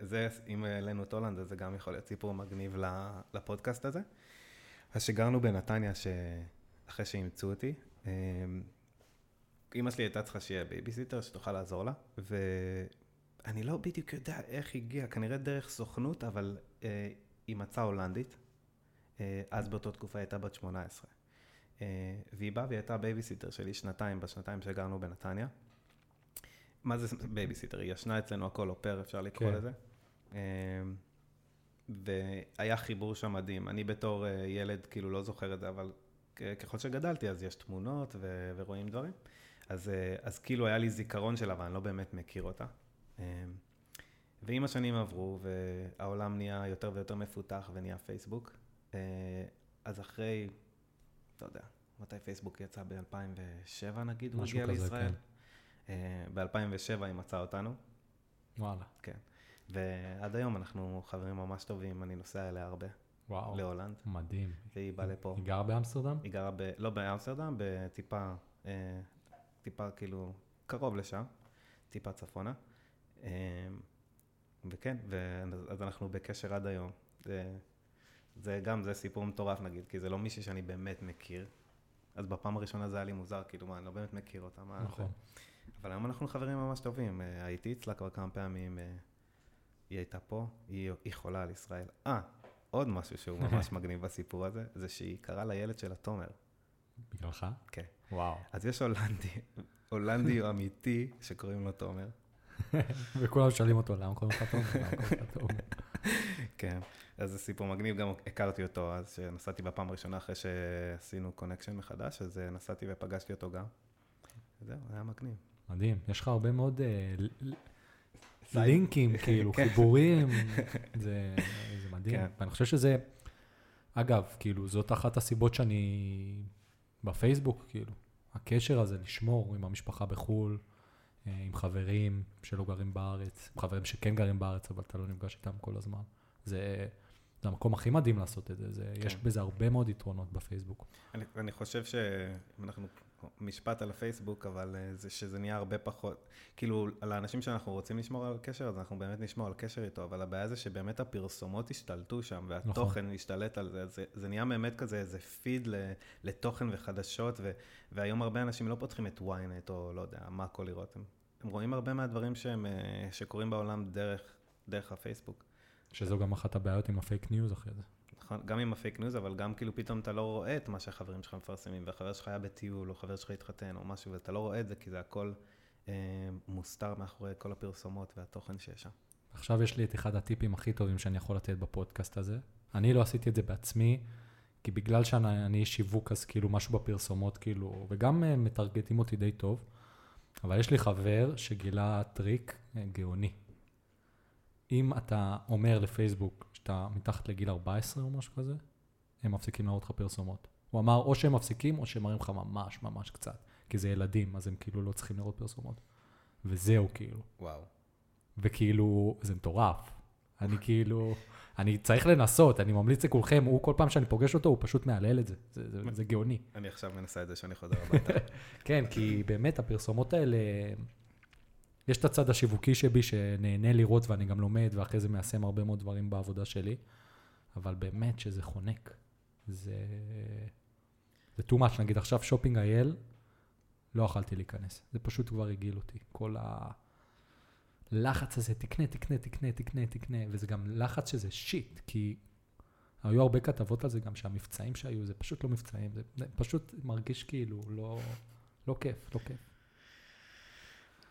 זה, אם העלינו את הולנד, זה גם יכול להיות סיפור מגניב לפודקאסט הזה. אז שגרנו בנתניה, שאחרי שאימצו אותי, אימא שלי הייתה צריכה שיהיה בייביסיטר, שתוכל לעזור לה, ואני לא בדיוק יודע איך היא הגיעה, כנראה דרך סוכנות, אבל אה, היא מצאה הולנדית. אה, אז באותה תקופה היא הייתה בת 18. אה, והיא באה והיא הייתה בייביסיטר שלי שנתיים, בשנתיים שגרנו בנתניה. מה זה בייביסיטר? היא ישנה אצלנו הכל au pair, אפשר לקרוא כן. לזה. אה, והיה חיבור שם מדהים. אני בתור אה, ילד כאילו לא זוכר את זה, אבל ככל שגדלתי אז יש תמונות ו- ורואים דברים. אז, אה, אז כאילו היה לי זיכרון שלה, אבל אני לא באמת מכיר אותה. אה, ועם השנים עברו, והעולם נהיה יותר ויותר מפותח ונהיה פייסבוק. אה, אז אחרי, לא יודע, מתי פייסבוק יצא? ב-2007 נגיד, הוא משהו הגיע כזה, לישראל. כן. ב-2007 היא מצאה אותנו, וואלה, ועד היום אנחנו חברים ממש טובים, אני נוסע אליה הרבה, וואו, להולנד, מדהים. והיא באה לפה. היא גרה באמסטרדם? היא גרה ב... לא באמסטרדם, בטיפה, אה, טיפה כאילו, קרוב לשם, טיפה צפונה. אה, וכן, ו... אז אנחנו בקשר עד היום. זה, זה גם, זה סיפור מטורף נגיד, כי זה לא מישהי שאני באמת מכיר. אז בפעם הראשונה זה היה לי מוזר, כאילו, מה, אני לא באמת מכיר אותה, מה נכון. אבל היום אנחנו חברים ממש טובים. אה, הייתי אצלה כבר כמה פעמים, אה, היא הייתה פה, היא, היא חולה על ישראל. אה, עוד משהו שהוא ממש מגניב בסיפור הזה, זה שהיא קראה לילד שלה תומר. בגללך? כן. וואו. אז יש הולנדי, הולנדי אמיתי שקוראים לו תומר. וכולם שואלים אותו, למה קוראים לך תומר? כן, אז זה סיפור מגניב, גם הכרתי אותו אז, שנסעתי בפעם הראשונה אחרי שעשינו קונקשן מחדש, אז אה, נסעתי ופגשתי אותו גם. זהו, היה מגניב. מדהים, יש לך הרבה מאוד אה. לינקים, כאילו, כן. חיבורים, זה מדהים. כן. ואני חושב שזה, אגב, כאילו, זאת אחת הסיבות שאני בפייסבוק, כאילו, הקשר הזה, לשמור עם המשפחה בחו"ל, עם חברים שלא גרים בארץ, עם חברים שכן גרים בארץ, אבל אתה לא נפגש איתם כל הזמן. זה, זה המקום הכי מדהים לעשות את זה, זה כן. יש בזה הרבה מאוד יתרונות בפייסבוק. אני, אני חושב שאם אנחנו, משפט על הפייסבוק, אבל אה, זה שזה נהיה הרבה פחות, כאילו, על האנשים שאנחנו רוצים לשמור על קשר, אז אנחנו באמת נשמור על קשר איתו, אבל הבעיה זה שבאמת הפרסומות השתלטו שם, והתוכן נכון. השתלט על זה, זה, זה נהיה באמת כזה איזה פיד לתוכן וחדשות, ו, והיום הרבה אנשים לא פותחים את ynet או לא יודע, מה הכל לראות, הם, הם רואים הרבה מהדברים שהם, אה, שקורים בעולם דרך, דרך הפייסבוק. שזו גם אחת הבעיות עם הפייק ניוז אחרי זה. נכון, גם עם הפייק ניוז, אבל גם כאילו פתאום אתה לא רואה את מה שהחברים שלך מפרסמים, והחבר שלך היה בטיול, או חבר שלך התחתן, או משהו, ואתה לא רואה את זה, כי זה הכל אה, מוסתר מאחורי כל הפרסומות והתוכן שיש שם. עכשיו יש לי את אחד הטיפים הכי טובים שאני יכול לתת בפודקאסט הזה. אני לא עשיתי את זה בעצמי, כי בגלל שאני איש שיווק, אז כאילו משהו בפרסומות, כאילו, וגם אה, מטרגטים אותי די טוב, אבל יש לי חבר שגילה טריק uh, גאוני. אם אתה אומר לפייסבוק שאתה מתחת לגיל 14 או משהו כזה, הם מפסיקים להראות לך פרסומות. הוא אמר, או שהם מפסיקים, או שהם מראים לך ממש ממש קצת, כי זה ילדים, אז הם כאילו לא צריכים לראות פרסומות. וזהו, כאילו. וואו. וכאילו, זה מטורף. אני כאילו, אני צריך לנסות, אני ממליץ לכולכם, הוא כל פעם שאני פוגש אותו, הוא פשוט מהלל את זה, זה, זה, זה גאוני. אני עכשיו מנסה את זה שאני חוזר הביתה. כן, כי באמת הפרסומות האלה, יש את הצד השיווקי שבי שנהנה לראות ואני גם לומד, ואחרי זה מיישם הרבה מאוד דברים בעבודה שלי, אבל באמת שזה חונק. זה... זה too much, נגיד עכשיו שופינג אייל, לא יכלתי להיכנס. זה פשוט כבר הגעיל אותי. כל ה... הלחץ הזה, תקנה, תקנה, תקנה, תקנה, תקנה, וזה גם לחץ שזה שיט, כי היו הרבה כתבות על זה גם שהמבצעים שהיו, זה פשוט לא מבצעים, זה פשוט מרגיש כאילו לא, לא כיף, לא כיף.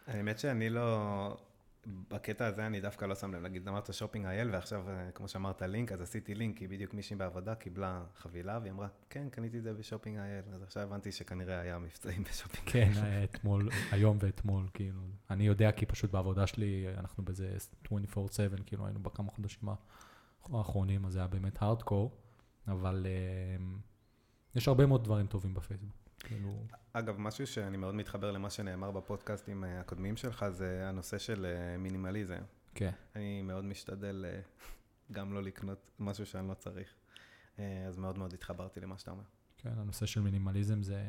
האמת שאני לא... בקטע הזה אני דווקא לא שם לב, נגיד אמרת Shopping IL, ועכשיו, אה, כמו שאמרת לינק, אז עשיתי לינק, כי בדיוק מישהי בעבודה קיבלה חבילה, והיא אמרה, כן, קניתי את זה ב Shopping IL, אז עכשיו הבנתי שכנראה היה מבצעים בשופינג כן, אתמול, היום ואתמול, כאילו. אני יודע כי פשוט בעבודה שלי, אנחנו בזה 24/7, כאילו היינו בכמה חודשים האחרונים, אז זה היה באמת הארדקור, אבל אה, יש הרבה מאוד דברים טובים בפייסבוק. כאילו, אגב, משהו שאני מאוד מתחבר למה שנאמר בפודקאסטים אה, הקודמים שלך, זה הנושא של אה, מינימליזם. כן. אני מאוד משתדל אה, גם לא לקנות משהו שאני לא צריך. אז מאוד מאוד התחברתי למה שאתה אומר. כן, הנושא של מינימליזם זה,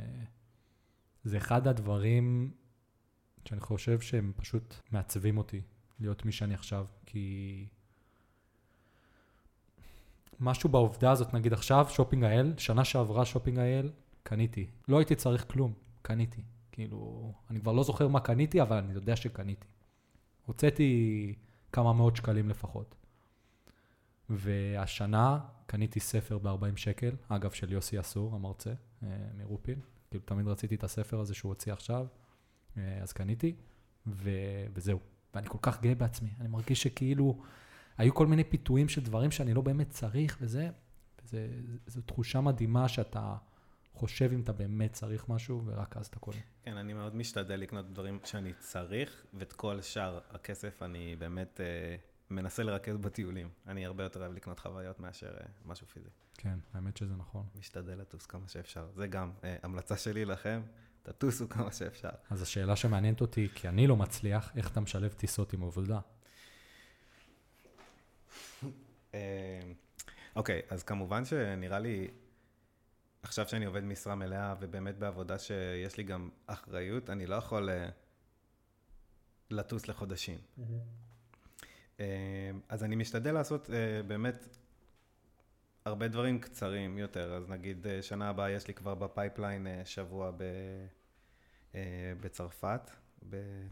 זה אחד הדברים שאני חושב שהם פשוט מעצבים אותי להיות מי שאני עכשיו, כי משהו בעובדה הזאת, נגיד עכשיו Shopping IL, שנה שעברה Shopping IL, קניתי. לא הייתי צריך כלום, קניתי. כאילו, אני כבר לא זוכר מה קניתי, אבל אני יודע שקניתי. הוצאתי כמה מאות שקלים לפחות. והשנה קניתי ספר ב-40 שקל, אגב, של יוסי יסעור, המרצה אה, מרופין. כאילו, תמיד רציתי את הספר הזה שהוא הוציא עכשיו, אה, אז קניתי, ו... וזהו. ואני כל כך גאה בעצמי. אני מרגיש שכאילו, היו כל מיני פיתויים של דברים שאני לא באמת צריך, וזה, וזה, זו תחושה מדהימה שאתה חושב אם אתה באמת צריך משהו, ורק אז אתה קונה. כן, אני מאוד משתדל לקנות דברים שאני צריך, ואת כל שאר הכסף אני באמת אה, מנסה לרכז בטיולים. אני הרבה יותר אוהב לקנות חוויות מאשר אה, משהו פיזי. כן, האמת שזה נכון. משתדל לטוס כמה שאפשר. זה גם אה, המלצה שלי לכם, תטוסו כמה שאפשר. אז השאלה שמעניינת אותי, כי אני לא מצליח, איך אתה משלב טיסות עם עבודה? אה, אוקיי, אז כמובן שנראה לי, עכשיו שאני עובד משרה מלאה ובאמת בעבודה שיש לי גם אחריות, אני לא יכול אה, לטוס לחודשים. אה, אז אני משתדל לעשות אה, באמת הרבה דברים קצרים יותר, אז נגיד שנה הבאה יש לי כבר ב pipeline שבוע ב, בצרפת, ב-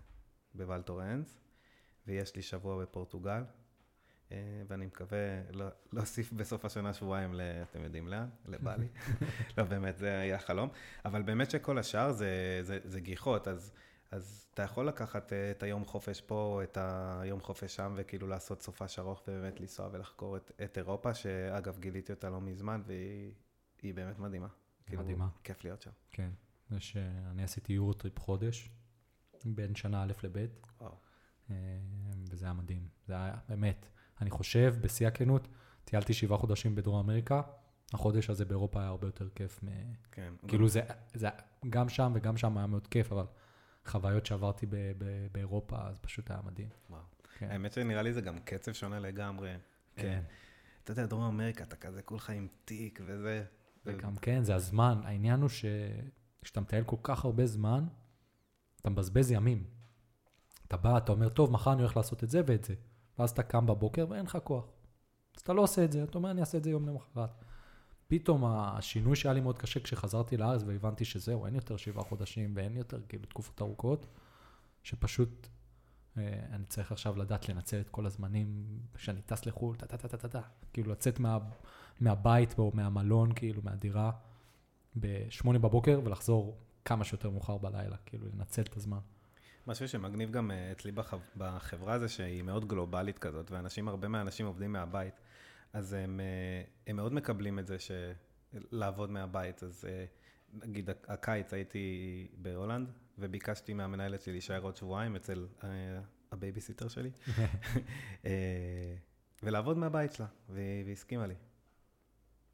בואל טורנס, ויש לי שבוע בפורטוגל, ואני מקווה לא- להוסיף בסוף השנה שבועיים, ל, אתם יודעים לאן? לבלי. לא, באמת, זה היה חלום. אבל באמת שכל השאר זה, זה, זה גיחות, אז, אז אתה יכול לקחת אה, את היום חופש פה, את היום חופש שם, וכאילו לעשות סופש ארוך ובאמת לנסוע ולחקור את, את אירופה, שאגב, גיליתי אותה לא מזמן, והיא היא באמת מדהימה. כאילו, מדהימה. כיף להיות שם. כן. זה שאני עשיתי יורוטריפ חודש, בין שנה א' לב'. אה, וזה היה מדהים. זה היה באמת, אני חושב, בשיא הכנות, טיילתי שבעה חודשים בדרום אמריקה, החודש הזה באירופה היה הרבה יותר כיף מ... כן. כאילו זה, זה גם שם וגם שם היה מאוד כיף, אבל חוויות שעברתי ב, ב, באירופה, אז פשוט היה מדהים. וואו. כן. האמת שנראה לי זה גם קצב שונה לגמרי. כן. אה, אתה יודע, דרום אמריקה, אתה כזה כולך עם תיק וזה. וגם כן, זה הזמן. העניין הוא שכשאתה מטייל כל כך הרבה זמן, אתה מבזבז ימים. אתה בא, אתה אומר, טוב, מחר אני הולך לעשות את זה ואת זה. ואז אתה קם בבוקר ואין לך כוח. אז אתה לא עושה את זה, אתה אומר, אני אעשה את זה יום למחרת. פתאום השינוי שהיה לי מאוד קשה כשחזרתי לארץ והבנתי שזהו, אין יותר שבעה חודשים ואין יותר כאילו תקופות ארוכות, שפשוט אה, אני צריך עכשיו לדעת לנצל את כל הזמנים שאני טס לחו"ל, טה-טה-טה-טה-טה, כאילו לצאת מה, מהבית או מהמלון, כאילו מהדירה, בשמונה בבוקר ולחזור כמה שיותר מאוחר בלילה, כאילו לנצל את הזמן. משהו שמגניב גם אה, אצלי בחב... בחברה זה שהיא מאוד גלובלית כזאת, ואנשים, הרבה מהאנשים עובדים מהבית, אז הם, אה, הם מאוד מקבלים את זה ש... לעבוד מהבית. אז אה, נגיד הקיץ הייתי בהולנד, וביקשתי מהמנהלת שלי להישאר עוד שבועיים אצל הבייביסיטר שלי, ולעבוד מהבית שלה, והיא, הסכימה לי.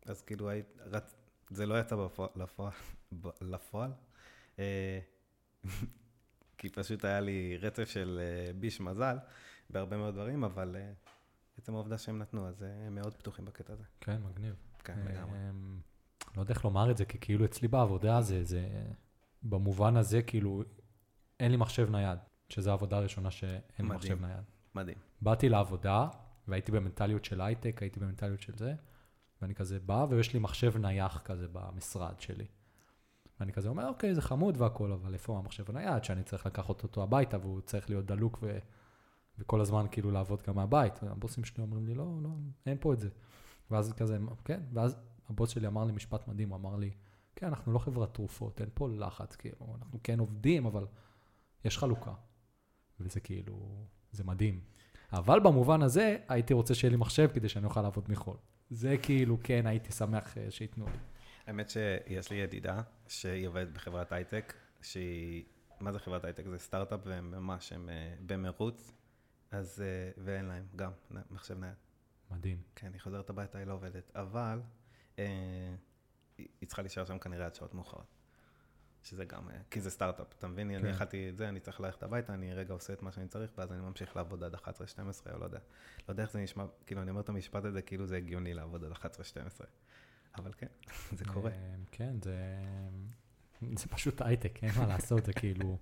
אז כאילו, היית, רצ... זה לא יצא בפועל, לפועל, כי פשוט היה לי רצף של אה, ביש מזל בהרבה מאוד דברים, אבל אה, עצם העובדה שהם נתנו, אז אה, הם מאוד פתוחים בקטע הזה. כן, מגניב. כן, לגמרי. אמ, לא יודע איך לומר את זה, כי כאילו אצלי בעבודה זה, זה, במובן הזה, כאילו, אין לי מחשב נייד, שזו העבודה הראשונה שאין לי. מחשב נייד. מדהים. באתי לעבודה, והייתי במנטליות של הייטק, הייתי במנטליות של זה, ואני כזה בא, ויש לי מחשב נייח כזה במשרד שלי. ואני כזה אומר, אוקיי, זה חמוד והכל, אבל איפה המחשב הנייד, שאני צריך לקחת אותו הביתה, והוא צריך להיות דלוק ו... וכל הזמן כאילו לעבוד גם מהבית. הבוסים שלי אומרים לי, לא, לא, אין פה את זה. ואז כזה, כן, ואז הבוס שלי אמר לי משפט מדהים, הוא אמר לי, כן, אנחנו לא חברת תרופות, אין פה לחץ, כאילו, אנחנו כן עובדים, אבל יש חלוקה. וזה כאילו, זה מדהים. אבל במובן הזה, הייתי רוצה שיהיה לי מחשב כדי שאני אוכל לעבוד מחול. זה כאילו, כן, הייתי שמח אה, שייתנו לי. האמת שיש לי ידידה שהיא עובדת בחברת הייטק, שהיא, מה זה חברת הייטק? זה סטארט-אפ והם ממש, הם אה, במרוץ, אז, אה, ואין להם גם מחשב נייד. מדהים. כן, היא חוזרת הביתה, היא לא עובדת, אבל אה, היא צריכה להישאר שם כנראה עד שעות מאוחרות. שזה גם, אה, כי זה סטארט-אפ, אתה מבין? כן. אני יכלתי את זה, אני צריך ללכת הביתה, אני רגע עושה את מה שאני צריך, ואז אני ממשיך לעבוד עד 11-12, או לא יודע. לא יודע איך זה נשמע, כאילו, אני אומר את המשפט הזה, כאילו זה הגיוני לעבוד עד 11-12. אבל כן, זה קורה. אה, כן, זה, זה פשוט הייטק, אין מה לעשות, זה כאילו,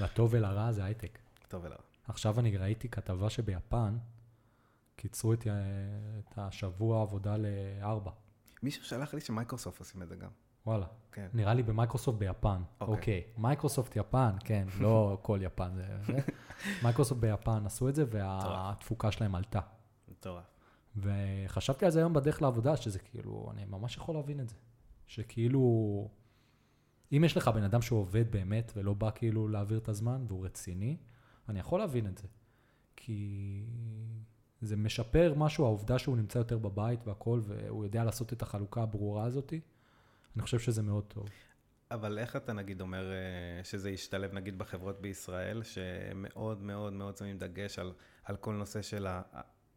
לטוב ולרע זה הייטק. טוב ולרע. עכשיו אני ראיתי כתבה שביפן, קיצרו את, את השבוע עבודה לארבע. מישהו שלח לי שמייקרוסופט עושים את זה גם. וואלה. כן. נראה לי במייקרוסופט ביפן. אוקיי. אוקיי. מייקרוסופט יפן, כן, לא כל יפן. זה. מייקרוסופט ביפן עשו את זה, והתפוקה שלהם עלתה. מטורף. וחשבתי על זה היום בדרך לעבודה, שזה כאילו, אני ממש יכול להבין את זה. שכאילו, אם יש לך בן אדם שעובד באמת ולא בא כאילו להעביר את הזמן, והוא רציני, אני יכול להבין את זה. כי זה משפר משהו, העובדה שהוא נמצא יותר בבית והכל, והוא יודע לעשות את החלוקה הברורה הזאתי, אני חושב שזה מאוד טוב. אבל איך אתה נגיד אומר אה, שזה ישתלב נגיד בחברות בישראל, שמאוד מאוד מאוד שמים דגש על, על כל נושא של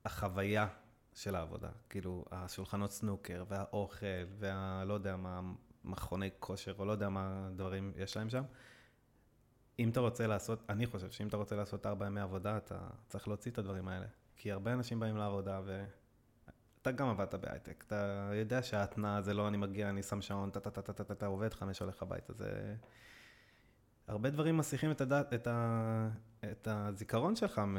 החוויה של העבודה, כאילו השולחנות סנוקר והאוכל והלא יודע מה, מכוני כושר או לא יודע מה דברים יש להם שם. אם אתה רוצה לעשות, אני חושב שאם אתה רוצה לעשות ארבע ימי עבודה, אתה צריך להוציא את הדברים האלה. כי הרבה אנשים באים לעבודה ואתה גם עבדת בהייטק, אתה יודע שההתנעה זה לא אני מגיע, אני שם שעון, אתה עובד חמש הולך הביתה, זה... הרבה דברים מסיחים את, הדת, את, ה, את הזיכרון שלך מ,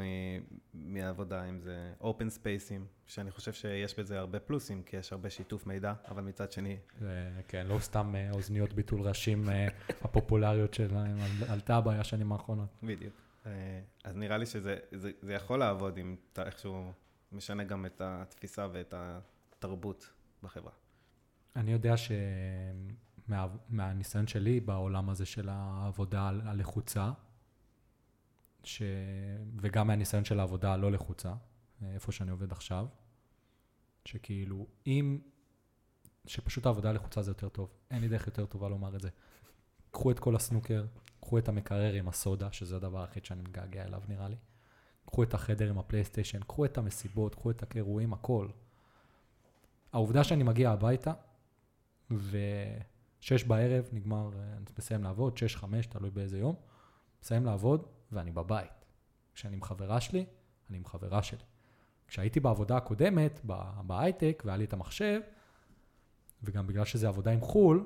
מהעבודה, אם זה open spaces, שאני חושב שיש בזה הרבה פלוסים, כי יש הרבה שיתוף מידע, אבל מצד שני... זה, כן, לא סתם אה, אוזניות ביטול ראשים אה, הפופולריות שלהם, עלתה הבעיה שנים האחרונות. בדיוק. אה, אז נראה לי שזה זה, זה יכול לעבוד אם אתה איכשהו משנה גם את התפיסה ואת התרבות בחברה. אני יודע שמהניסיון שלי בעולם הזה של העבודה הלחוצה, ש... וגם מהניסיון של העבודה הלא לחוצה, איפה שאני עובד עכשיו, שכאילו, אם, שפשוט העבודה הלחוצה זה יותר טוב, אין לי דרך יותר טובה לומר את זה. קחו את כל הסנוקר, קחו את המקרר עם הסודה, שזה הדבר היחיד שאני מגעגע אליו נראה לי. קחו את החדר עם הפלייסטיישן, קחו את המסיבות, קחו את האירועים, הכל. העובדה שאני מגיע הביתה, ושש בערב נגמר, אני מסיים לעבוד, שש, חמש, תלוי באיזה יום, מסיים לעבוד, ואני בבית. כשאני עם חברה שלי, אני עם חברה שלי. כשהייתי בעבודה הקודמת, בהייטק, והיה לי את המחשב, וגם בגלל שזה עבודה עם חו"ל,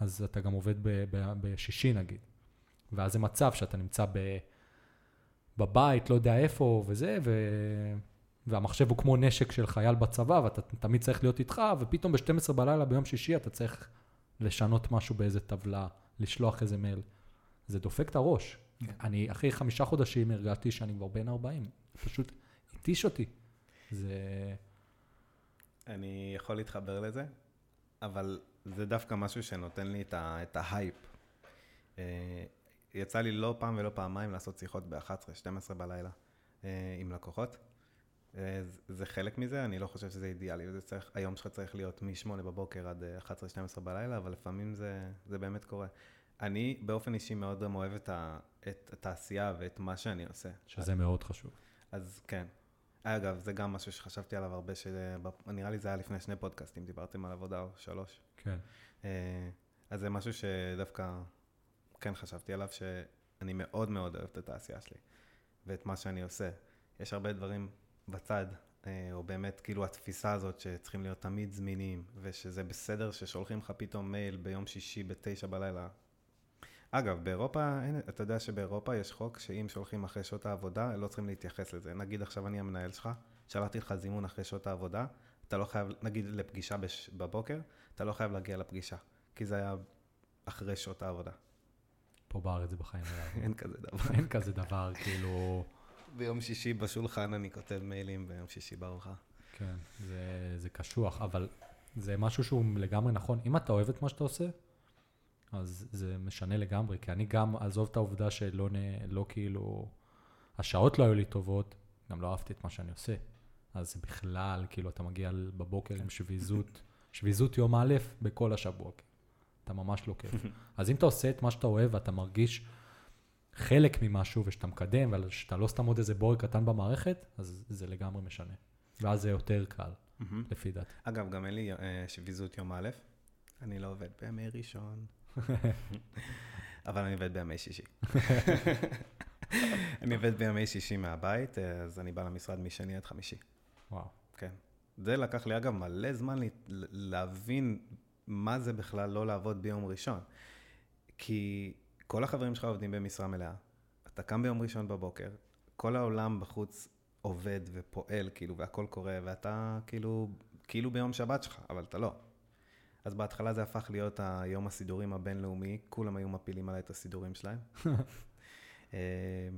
אז אתה גם עובד בשישי נגיד. ואז זה מצב שאתה נמצא ב, בבית, לא יודע איפה וזה, ו, והמחשב הוא כמו נשק של חייל בצבא, ואתה תמיד צריך להיות איתך, ופתאום ב-12 בלילה ביום שישי אתה צריך לשנות משהו באיזה טבלה, לשלוח איזה מייל. זה דופק את הראש. כן. אני אחרי חמישה חודשים הרגשתי שאני כבר בן 40, פשוט התיש אותי. זה... אני יכול להתחבר לזה, אבל זה דווקא משהו שנותן לי את, ה, את ההייפ. אה, יצא לי לא פעם ולא פעמיים לעשות שיחות ב-11-12 בלילה אה, עם לקוחות. אה, זה חלק מזה, אני לא חושב שזה אידיאלי, זה צריך, היום שלך צריך להיות מ-8 בבוקר עד 11-12 בלילה, אבל לפעמים זה, זה באמת קורה. אני באופן אישי מאוד גם אוהב את, ה, את התעשייה ואת מה שאני עושה. שזה אז, מאוד חשוב. אז כן. אגב, זה גם משהו שחשבתי עליו הרבה, שנראה לי זה היה לפני שני פודקאסטים, דיברתם על עבודה או שלוש. כן. אז זה משהו שדווקא כן חשבתי עליו, שאני מאוד מאוד אוהב את התעשייה שלי, ואת מה שאני עושה. יש הרבה דברים בצד, אה, או באמת כאילו התפיסה הזאת שצריכים להיות תמיד זמינים, ושזה בסדר ששולחים לך פתאום מייל ביום שישי בתשע בלילה. אגב, באירופה, אין, אתה יודע שבאירופה יש חוק שאם שולחים אחרי שעות העבודה, לא צריכים להתייחס לזה. נגיד עכשיו אני המנהל שלך, שלחתי לך זימון אחרי שעות העבודה, אתה לא חייב, נגיד לפגישה בש, בבוקר, אתה לא חייב להגיע לפגישה, כי זה היה אחרי שעות העבודה. פה בארץ זה בחיים לא אין כזה דבר. אין כזה דבר, כאילו... ביום שישי בשולחן אני כותב מיילים ביום שישי בארוחה. כן, זה, זה קשוח, אבל זה משהו שהוא לגמרי נכון. אם אתה אוהב את מה שאתה עושה, אז זה משנה לגמרי, כי אני גם, עזוב את העובדה שלא נ, לא כאילו, השעות לא היו לי טובות, גם לא אהבתי את מה שאני עושה. אז בכלל, כאילו, אתה מגיע בבוקר עם שביזות, שביזות יום א' בכל השבוע. אתה ממש לא כיף. אז אם אתה עושה את מה שאתה אוהב ואתה מרגיש חלק ממשהו ושאתה מקדם, ושאתה לא סתם עוד איזה בורג קטן במערכת, אז זה לגמרי משנה. ואז זה יותר קל, לפי דעתי. אגב, גם אין לי אה, שביזות יום א', אני לא עובד בימי ראשון, אבל אני עובד בימי שישי. אני עובד בימי שישי מהבית, אז אני בא למשרד משני עד חמישי. וואו. כן. זה לקח לי, אגב, מלא זמן לה- להבין מה זה בכלל לא לעבוד ביום ראשון. כי כל החברים שלך עובדים במשרה מלאה, אתה קם ביום ראשון בבוקר, כל העולם בחוץ עובד ופועל, כאילו, והכל קורה, ואתה כאילו, כאילו ביום שבת שלך, אבל אתה לא. אז בהתחלה זה הפך להיות היום הסידורים הבינלאומי, כולם היו מפילים עליי את הסידורים שלהם. אה,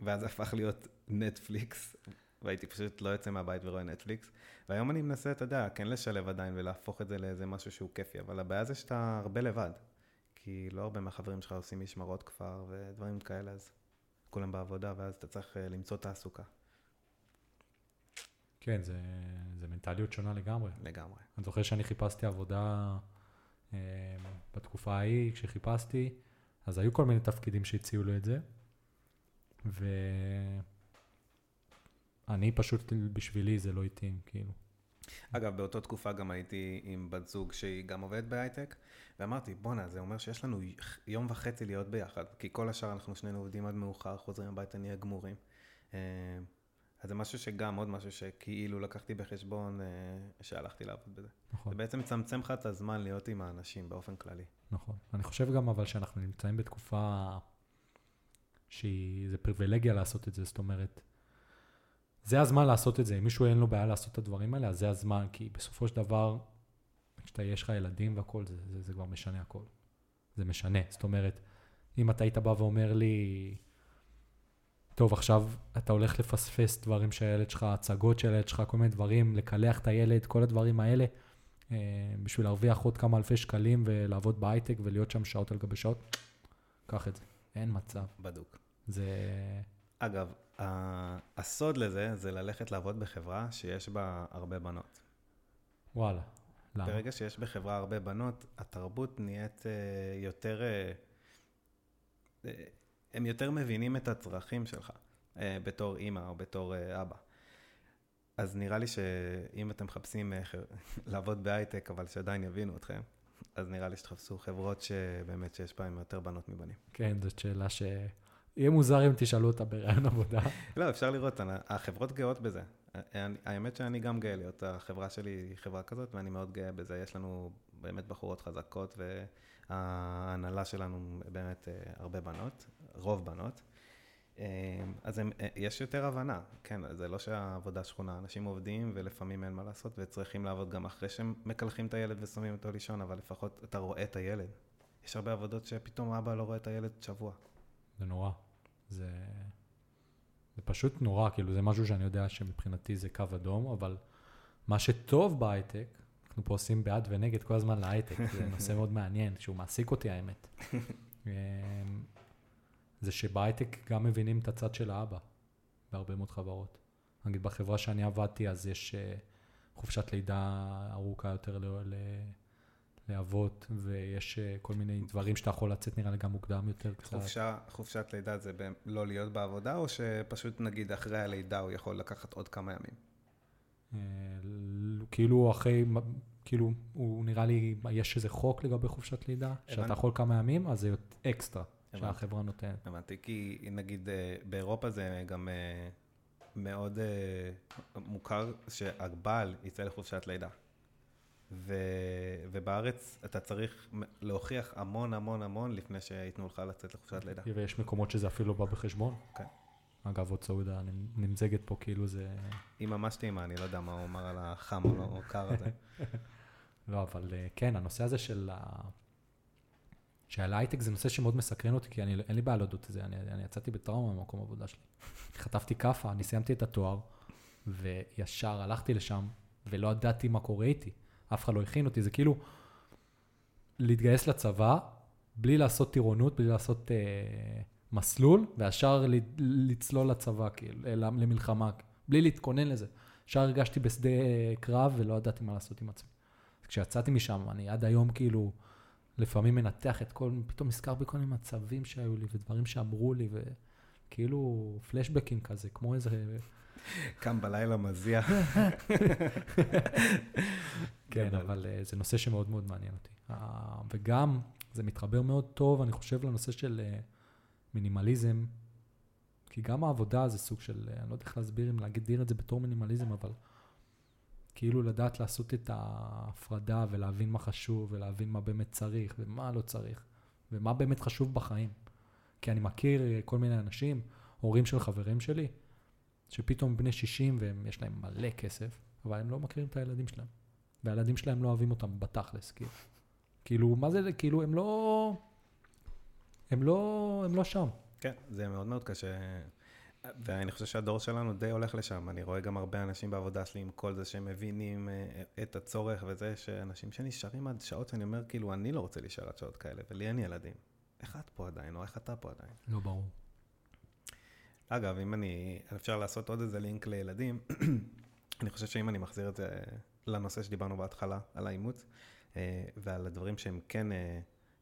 ואז הפך להיות נטפליקס, והייתי פשוט לא יוצא מהבית ורואה נטפליקס. והיום אני מנסה, אתה יודע, כן לשלב עדיין ולהפוך את זה לאיזה משהו שהוא כיפי, אבל הבעיה זה שאתה הרבה לבד. כי לא הרבה מהחברים שלך עושים משמרות כפר ודברים כאלה, אז כולם בעבודה, ואז אתה צריך אה, למצוא תעסוקה. כן, זה, זה מנטליות שונה לגמרי. לגמרי. אני זוכר שאני חיפשתי עבודה אה, בתקופה ההיא, כשחיפשתי, אז היו כל מיני תפקידים שהציעו לי את זה, ואני פשוט, בשבילי זה לא התאים, כאילו. אגב, באותה תקופה גם הייתי עם בת זוג שהיא גם עובדת בהייטק, ואמרתי, בואנה, זה אומר שיש לנו יום וחצי להיות ביחד, כי כל השאר אנחנו שנינו עובדים עד מאוחר, חוזרים הביתה, נהיה גמורים. אז זה משהו שגם, עוד משהו שכאילו לקחתי בחשבון אה, שהלכתי לעבוד בזה. נכון, זה בעצם מצמצם לך את הזמן להיות עם האנשים באופן כללי. נכון. אני חושב גם אבל שאנחנו נמצאים בתקופה שהיא, זה פריבילגיה לעשות את זה, זאת אומרת, זה הזמן לעשות את זה. אם מישהו אין לו בעיה לעשות את הדברים האלה, אז זה הזמן, כי בסופו של דבר, כשאתה, יש לך ילדים והכול, זה, זה, זה כבר משנה הכל. זה משנה. זאת אומרת, אם אתה היית בא ואומר לי, טוב, עכשיו אתה הולך לפספס דברים שהילד שלך, הצגות של הילד שלך, כל מיני דברים, לקלח את הילד, כל הדברים האלה, אה, בשביל להרוויח עוד כמה אלפי שקלים ולעבוד בהייטק ולהיות שם שעות על גבי שעות, קח את זה. אין מצב. בדוק. זה... אגב, הסוד לזה זה ללכת לעבוד בחברה שיש בה הרבה בנות. וואלה. למה? ברגע שיש בחברה הרבה בנות, התרבות נהיית אה, יותר... הם יותר מבינים את הצרכים שלך, אה, בתור אימא או בתור אה, אבא. אז נראה לי שאם אתם מחפשים ח- לעבוד בהייטק, אבל שעדיין יבינו אתכם, אז נראה לי שתחפשו חברות שבאמת שיש בהן יותר בנות מבנים. כן, זאת שאלה ש... יהיה מוזר אם תשאלו אותה בראיון עבודה. לא, אפשר לראות, אני- החברות גאות בזה. אני- האמת שאני גם גאה להיות, החברה שלי היא חברה כזאת, ואני מאוד גאה בזה. יש לנו באמת בחורות חזקות, וההנהלה שלנו באמת הרבה בנות, רוב בנות. אה, אז הם, אה, יש יותר הבנה, כן, זה לא שהעבודה שכונה, אנשים עובדים ולפעמים אין מה לעשות, וצריכים לעבוד גם אחרי שהם מקלחים את הילד ושמים אותו לישון, אבל לפחות אתה רואה את הילד. יש הרבה עבודות שפתאום אבא לא רואה את הילד שבוע. זה נורא. זה... זה פשוט נורא, כאילו, זה משהו שאני יודע שמבחינתי זה קו אדום, אבל מה שטוב בהייטק, אנחנו פה עושים בעד ונגד כל הזמן להייטק, זה נושא מאוד מעניין, שהוא מעסיק אותי האמת. זה שבהייטק גם מבינים את הצד של האבא, בהרבה מאוד חברות. נגיד בחברה שאני עבדתי, אז יש אה, חופשת לידה ארוכה יותר ל- ל- לאבות, ויש אה, כל מיני דברים שאתה יכול לצאת נראה לי גם מוקדם יותר קצת. חופשה, חופשת לידה זה ב- לא להיות בעבודה, או שפשוט נגיד אחרי הלידה הוא יכול לקחת עוד כמה ימים? אה, כאילו אחרי, כאילו, הוא נראה לי, יש איזה חוק לגבי חופשת לידה, שאתה. יכול כמה ימים, אז זה אקסטרה. שהחברה נותנת. הבנתי, כי נגיד אה, באירופה זה גם אה, מאוד אה, מוכר שהבעל יצא לחופשת לידה. ו... ובארץ אתה צריך להוכיח המון המון המון לפני שייתנו לך לצאת לחופשת לידה. ויש מקומות שזה אפילו לא בא בחשבון. כן. אגב, עוד סעודה נמזגת פה כאילו זה... היא ממש טעימה, אני לא יודע מה הוא אמר על החם או לא, קר הזה. לא, אבל כן, הנושא הזה של, ה... שעל הייטק זה נושא שמאוד מסקרן אותי, כי אני, אין לי בעיה להודות את זה, אני, אני יצאתי בטראומה ממקום העבודה שלי. חטפתי כאפה, אני סיימתי את התואר, וישר הלכתי לשם, ולא ידעתי מה קורה איתי. אף אחד לא הכין אותי, זה כאילו להתגייס לצבא, בלי לעשות טירונות, בלי לעשות אה, מסלול, וישר לצלול לצבא, כאילו, למלחמה, בלי להתכונן לזה. ישר הרגשתי בשדה קרב ולא ידעתי מה לעשות עם עצמי. כשיצאתי משם, אני עד היום כאילו, לפעמים מנתח את כל, פתאום נזכר בכל מיני מצבים שהיו לי ודברים שאמרו לי, וכאילו פלשבקים כזה, כמו איזה... קם בלילה מזיע. כן, אבל uh, זה נושא שמאוד מאוד מעניין אותי. וגם, זה מתחבר מאוד טוב, אני חושב, לנושא של uh, מינימליזם, כי גם העבודה זה סוג של, אני לא יודע איך להסביר אם להגדיר את זה בתור מינימליזם, אבל כאילו לדעת לעשות את ההפרדה ולהבין מה חשוב ולהבין מה באמת צריך ומה לא צריך ומה באמת חשוב בחיים. כי אני מכיר אה, כל מיני אנשים, הורים של חברים שלי, שפתאום בני 60 ויש להם מלא כסף, אבל הם לא מכירים את הילדים שלהם. והילדים שלהם לא אוהבים אותם בתכלס, כאילו. כאילו, מה זה, כאילו, הם לא... הם לא, הם לא שם. כן, זה מאוד מאוד קשה. ואני חושב שהדור שלנו די הולך לשם. אני רואה גם הרבה אנשים בעבודה שלי עם כל זה שהם מבינים אה, את הצורך וזה, שאנשים שנשארים עד שעות שאני אומר, כאילו, אני לא רוצה להישאר עד שעות כאלה, ולי אין ילדים. איך את פה עדיין, או איך אתה פה עדיין? לא ברור. אגב, אם אני, אפשר לעשות עוד איזה לינק לילדים, אני חושב שאם אני מחזיר את זה לנושא שדיברנו בהתחלה, על האימוץ, אה, ועל הדברים שהם כן אה,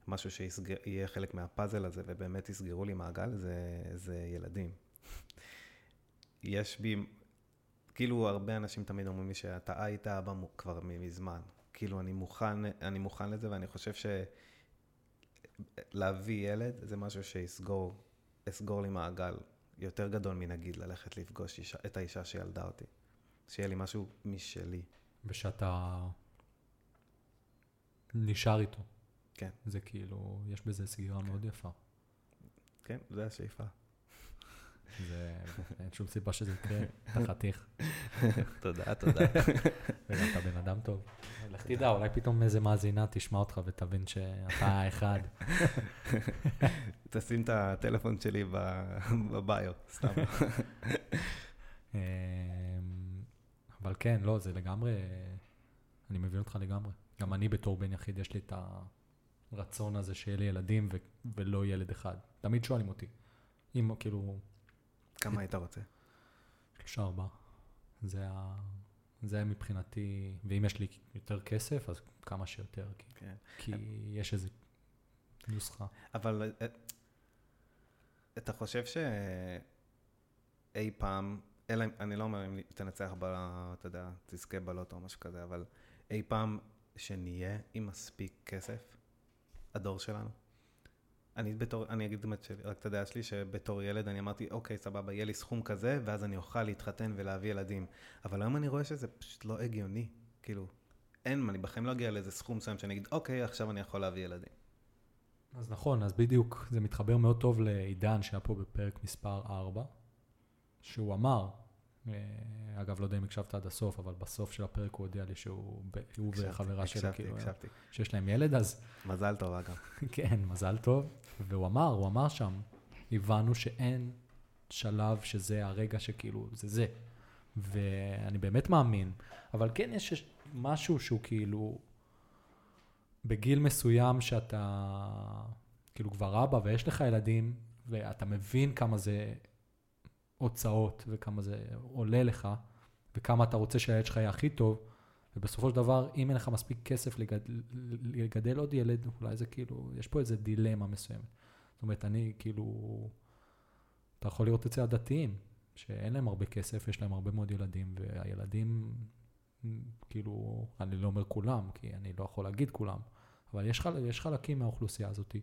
משהו שיהיה חלק מהפאזל הזה, ובאמת יסגרו לי מעגל, זה, זה ילדים. יש בי, כאילו הרבה אנשים תמיד אומרים לי שאתה היית אבא כבר מזמן. כאילו אני מוכן, אני מוכן לזה ואני חושב שלהביא ילד זה משהו שיסגור, יסגור לי מעגל יותר גדול מנגיד ללכת לפגוש אישה, את האישה שילדה אותי. שיהיה לי משהו משלי. ושאתה נשאר איתו. כן. זה כאילו, יש בזה סגירה כן. מאוד יפה. כן, זה השאיפה. זה, אין שום סיבה שזה יקרה, אתה חתיך. תודה, תודה. וגם אתה בן אדם טוב. לך תדע, אולי פתאום איזה מאזינה תשמע אותך ותבין שאתה האחד. תשים את הטלפון שלי בביו, סתם. אמ, אבל כן, לא, זה לגמרי, אני מבין אותך לגמרי. גם אני בתור בן יחיד, יש לי את הרצון הזה שיהיה לי ילדים ולא ילד אחד. תמיד שואלים אותי. אם כאילו, כמה היית רוצה? שלושה ארבעה. זה, ה... זה מבחינתי, ואם יש לי יותר כסף, אז כמה שיותר. כי, כן. כי יש איזו נוסחה. אבל אה, אתה חושב שאי פעם, אלא אם, אני לא אומר אם תנצח, ב, אתה יודע, תזכה בלוטו או משהו כזה, אבל אי פעם שנהיה עם מספיק כסף, הדור שלנו, אני בתור, אני אגיד רק את הדעה שלי, שבתור ילד אני אמרתי, אוקיי, סבבה, יהיה לי סכום כזה, ואז אני אוכל להתחתן ולהביא ילדים. אבל היום אני רואה שזה פשוט לא הגיוני. כאילו, אין, אני בחיים לא אגיע לאיזה סכום מסוים שאני אגיד, אוקיי, עכשיו אני יכול להביא ילדים. אז נכון, אז בדיוק, זה מתחבר מאוד טוב לעידן שהיה פה בפרק מספר 4, שהוא אמר, אגב, לא יודע אם הקשבת עד הסוף, אבל בסוף של הפרק הוא הודיע לי שהוא הוא וחברה שלו, כאילו. שיש להם ילד, אז... מזל טוב, אגב. כן, מזל טוב. והוא אמר, הוא אמר שם, הבנו שאין שלב שזה הרגע שכאילו, זה זה. ואני באמת מאמין, אבל כן יש משהו שהוא כאילו, בגיל מסוים שאתה כאילו כבר אבא ויש לך ילדים, ואתה מבין כמה זה הוצאות וכמה זה עולה לך, וכמה אתה רוצה שהילד שלך יהיה הכי טוב, ובסופו של דבר, אם אין לך מספיק כסף לגדל, לגדל עוד ילד, אולי זה כאילו, יש פה איזה דילמה מסוימת. זאת אומרת, אני כאילו, אתה יכול לראות אצל הדתיים, שאין להם הרבה כסף, יש להם הרבה מאוד ילדים, והילדים, כאילו, אני לא אומר כולם, כי אני לא יכול להגיד כולם, אבל יש, חל, יש חלקים מהאוכלוסייה הזאת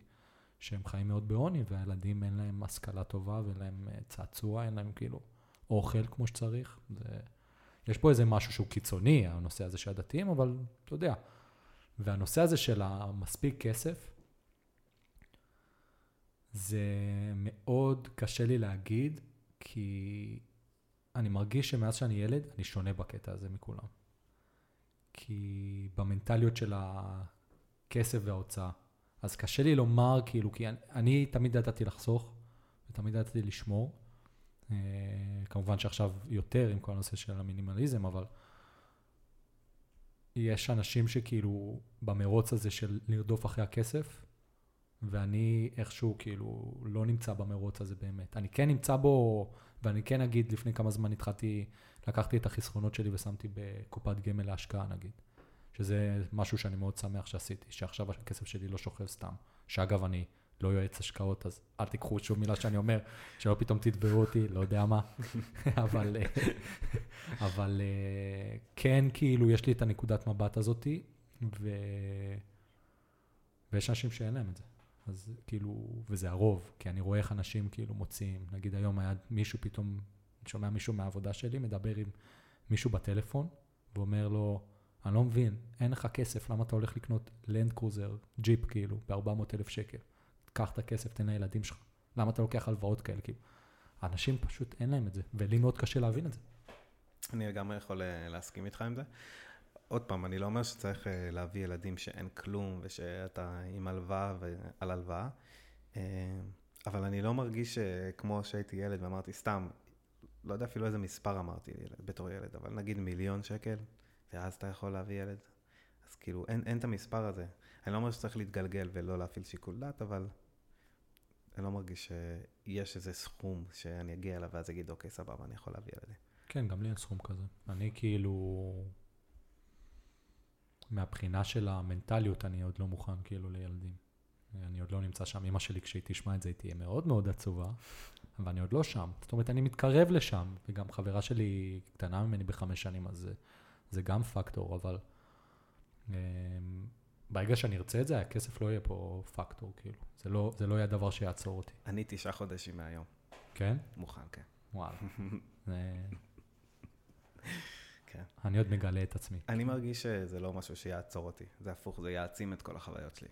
שהם חיים מאוד בעוני, והילדים אין להם השכלה טובה ואין להם אה, צעצוע, אין להם כאילו אוכל כמו שצריך. זה... יש פה איזה משהו שהוא קיצוני, הנושא הזה של הדתיים, אבל אתה יודע. והנושא הזה של המספיק כסף, זה מאוד קשה לי להגיד, כי אני מרגיש שמאז שאני ילד, אני שונה בקטע הזה מכולם. כי במנטליות של הכסף וההוצאה, אז קשה לי לומר, כאילו, כי אני, אני תמיד ידעתי לחסוך, ותמיד ידעתי לשמור. אה, כמובן שעכשיו יותר עם כל הנושא של המינימליזם, אבל יש אנשים שכאילו במרוץ הזה של לרדוף אחרי הכסף, ואני איכשהו כאילו לא נמצא במרוץ הזה באמת. אני כן נמצא בו, ואני כן אגיד, לפני כמה זמן התחלתי, לקחתי את החסכונות שלי ושמתי בקופת גמל להשקעה נגיד. שזה משהו שאני מאוד שמח שעשיתי, שעכשיו הכסף שלי לא שוכב סתם. שאגב, אני לא יועץ השקעות, אז אל תיקחו שום מילה שאני אומר, שלא פתאום תתבעו אותי, לא יודע מה. אבל, אבל כן, כאילו, יש לי את הנקודת מבט הזאתי, ו... ויש אנשים שאין להם את זה. אז כאילו, וזה הרוב, כי אני רואה איך אנשים כאילו מוציאים, נגיד היום היה מישהו פתאום, אני שומע מישהו מהעבודה שלי, מדבר עם מישהו בטלפון, ואומר לו, אני לא מבין, אין לך כסף, למה אתה הולך לקנות לנד קרוזר, ג'יפ כאילו, ב-400 אלף שקל? קח את הכסף, תן לילדים שלך. למה אתה לוקח הלוואות כאלה? כאילו, אנשים פשוט אין להם את זה, ולי מאוד קשה להבין את זה. אני לגמרי יכול אה, להסכים איתך עם זה. עוד פעם, אני לא אומר שצריך אה, להביא ילדים שאין כלום ושאתה עם הלוואה ועל הלוואה, אה, אבל אני לא מרגיש כמו שהייתי ילד ואמרתי סתם, לא יודע אפילו איזה מספר אמרתי בתור ילד, אבל נגיד מיליון שקל, ואז אתה יכול להביא ילד. אז כאילו, אין, אין את המספר הזה. אני לא אומר שצריך להתגלגל ולא להפעיל שיקול דעת, אבל אני לא מרגיש שיש איזה סכום שאני אגיע אליו ואז אגיד, אוקיי, סבבה, אני יכול להביא ילדים. כן, גם לי אין סכום כזה. אני כאילו, מהבחינה של המנטליות, אני עוד לא מוכן כאילו לילדים. אני עוד לא נמצא שם. אמא שלי, כשהיא תשמע את זה, היא תהיה מאוד מאוד עצובה, אבל אני עוד לא שם. זאת אומרת, אני מתקרב לשם, וגם חברה שלי קטנה ממני בחמש שנים, אז זה, גם פקטור, אבל אמ, ברגע שאני ארצה את זה, הכסף לא יהיה פה פקטור, כאילו. זה לא, זה לא יהיה הדבר שיעצור אותי. אני תשעה חודשים מהיום. כן? מוכן, כן. וואלה. כן. אני עוד מגלה את עצמי. אני מרגיש שזה לא משהו שיעצור אותי. זה הפוך, זה יעצים את כל החוויות שלי.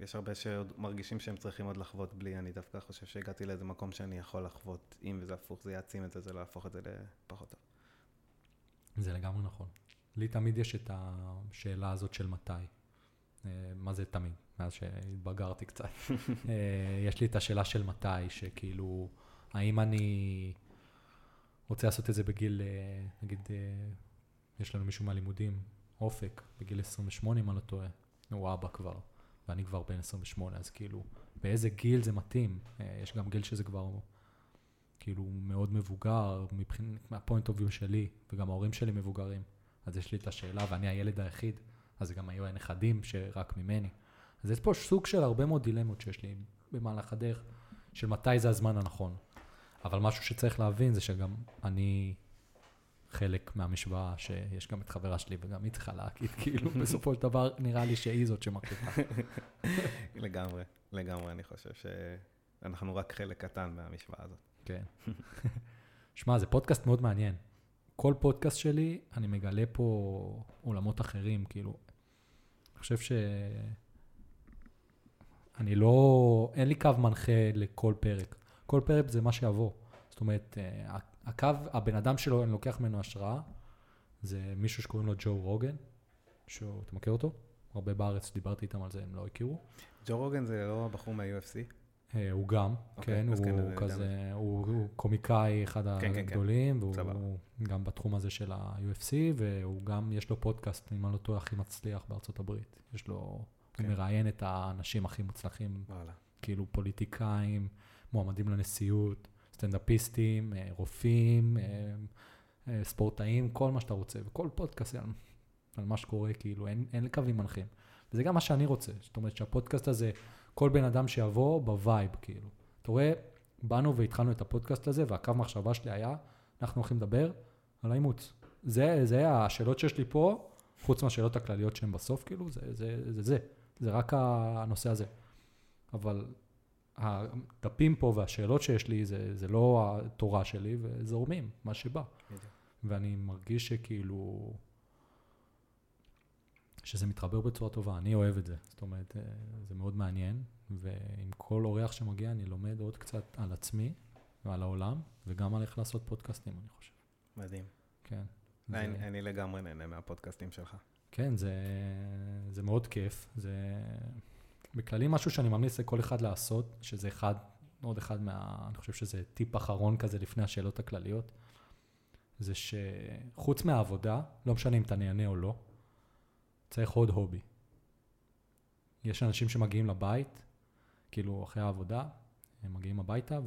יש הרבה שעוד מרגישים שהם צריכים עוד לחוות בלי, אני דווקא חושב שהגעתי לאיזה מקום שאני יכול לחוות, אם וזה הפוך, זה יעצים את זה, זה לא יהפוך את זה לפחות טוב. זה לגמרי נכון. לי תמיד יש את השאלה הזאת של מתי. אה, מה זה תמיד? מאז שהתבגרתי קצת. אה, יש לי את השאלה של מתי, שכאילו, האם אני רוצה לעשות את זה בגיל, אה, נגיד, יש לנו מישהו מהלימודים, אופק, בגיל 28, אם אני לא טועה, הוא אבא כבר, ואני כבר בן 28, אז כאילו, באיזה גיל זה מתאים? יש גם גיל שזה כבר, כאילו, מאוד מבוגר, מבחינת, מהפוינט אוף ויו שלי, וגם ההורים שלי מבוגרים. אז יש לי את השאלה, ואני הילד היחיד, אז גם היו הנכדים שרק ממני. אז יש פה סוג של הרבה מאוד דילמות שיש לי במהלך הדרך, של מתי זה הזמן הנכון. אבל משהו שצריך להבין זה שגם אני חלק מהמשוואה, שיש גם את חברה שלי וגם היא צריכה להגיד, כאילו בסופו של דבר נראה לי שהיא זאת שמחליטה. לגמרי, לגמרי, אני חושב שאנחנו רק חלק קטן מהמשוואה הזאת. כן. שמע, זה פודקאסט מאוד מעניין. כל פודקאסט שלי, אני מגלה פה עולמות אחרים, כאילו, אני חושב ש... אני לא, אין לי קו מנחה לכל פרק. כל פרק זה מה שיבוא. זאת אומרת, אה, הקו, הבן אדם שלו, אני לוקח ממנו השראה, זה מישהו שקוראים לו ג'ו רוגן, שהוא, אתה מכיר אותו? הרבה בארץ, דיברתי איתם על זה, הם לא הכירו. ג'ו רוגן זה לא הבחור מה-UFC? אה, הוא גם, אוקיי, כן, הוא כן, כזה, הוא, קומיקאי אחד כן, כן, הגדולים. והוא גם בתחום הזה של ה-UFC, והוא גם, יש לו פודקאסט, אם אני לא טועה, הכי מצליח בארצות הברית. יש לו. הוא מראיין את האנשים הכי מוצלחים. כאילו פוליטיקאים, מועמדים לנשיאות, סטנדאפיסטים, אה, רופאים, אה, ספורטאים, כל מה שאתה רוצה, וכל פודקאסט על, על מה שקורה, כאילו, אין, אין קווים מנחים. וזה גם מה שאני רוצה, זאת אומרת שהפודקאסט הזה... כל בן אדם שיבוא בווייב, כאילו. אתה רואה, באנו והתחלנו את הפודקאסט הזה, והקו מחשבה שלי היה, אנחנו הולכים לדבר על האימוץ. זה, זה השאלות שיש לי פה, חוץ מהשאלות הכלליות שהן בסוף, כאילו, זה זה, זה, זה, זה רק הנושא הזה. אבל הדפים פה והשאלות שיש לי, זה, זה לא התורה שלי, וזורמים, מה שבא. ואני מרגיש שכאילו... שזה מתחבר בצורה טובה, אני אוהב את זה. זאת אומרת, אה, זה מאוד מעניין, ועם כל אורח שמגיע אני לומד עוד קצת על עצמי ועל העולם, וגם על איך לעשות פודקאסטים, אני חושב. מדהים. כן. אני, זה... אני לגמרי נהנה מהפודקאסטים שלך. כן, זה, זה מאוד כיף. זה... בכללי משהו שאני ממליץ לכל אחד לעשות, שזה אחד, עוד אחד מה... אני חושב שזה טיפ אחרון כזה לפני השאלות הכלליות, זה שחוץ מהעבודה, לא משנה אם אתה נהנה או לא, צריך עוד הובי. יש אנשים שמגיעים לבית, כאילו אחרי העבודה, הם מגיעים הביתה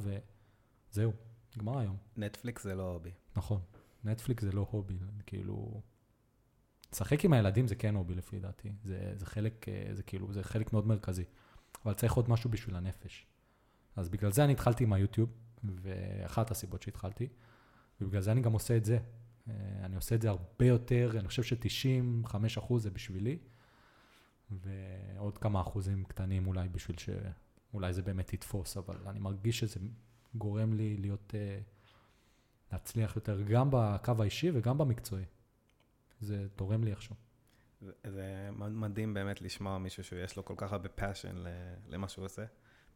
וזהו, נגמר היום. נטפליקס זה לא הובי. נכון, נטפליקס זה לא הובי, כאילו... לשחק עם הילדים זה כן הובי לפי דעתי, זה, זה חלק, אה, זה כאילו, זה חלק מאוד מרכזי, אבל צריך עוד משהו בשביל הנפש. אז בגלל זה אני התחלתי עם היוטיוב, ואחת הסיבות שהתחלתי, ובגלל זה אני גם עושה את זה. אה, אני עושה את זה הרבה יותר, אני חושב ש-95% זה בשבילי, ועוד כמה אחוזים קטנים אולי בשביל שאולי זה באמת יתפוס, אבל אני מרגיש שזה גורם לי להיות, אה, להצליח יותר גם בקו האישי וגם במקצועי. זה תורם לי איכשהו. זה, זה מדהים באמת לשמוע מישהו שיש לו כל כך הרבה passion למה שהוא עושה.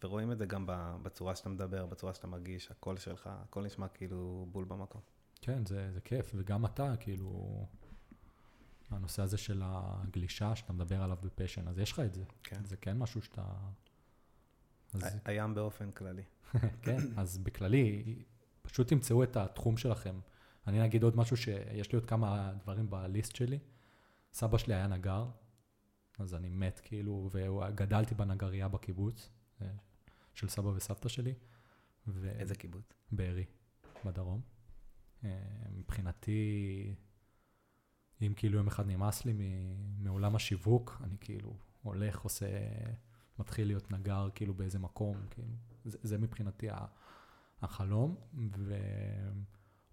ורואים את זה גם בצורה שאתה מדבר, בצורה שאתה מרגיש, הקול שלך, הכל נשמע כאילו בול במקום. כן, זה, זה כיף, וגם אתה, כאילו, הנושא הזה של הגלישה, שאתה מדבר עליו בפשן, אז יש לך את זה. כן. זה כן משהו שאתה... אז... הים באופן כללי. כן, אז בכללי, פשוט תמצאו את התחום שלכם. אני אגיד עוד משהו שיש לי עוד כמה דברים בליסט שלי. סבא שלי היה נגר, אז אני מת כאילו, וגדלתי בנגרייה בקיבוץ, אה, של סבא וסבתא שלי. ו... איזה קיבוץ? בארי, בדרום. אה, מבחינתי, אם כאילו יום אחד נמאס לי מעולם השיווק, אני כאילו הולך, עושה, מתחיל להיות נגר כאילו באיזה מקום, כאילו, זה, זה מבחינתי החלום.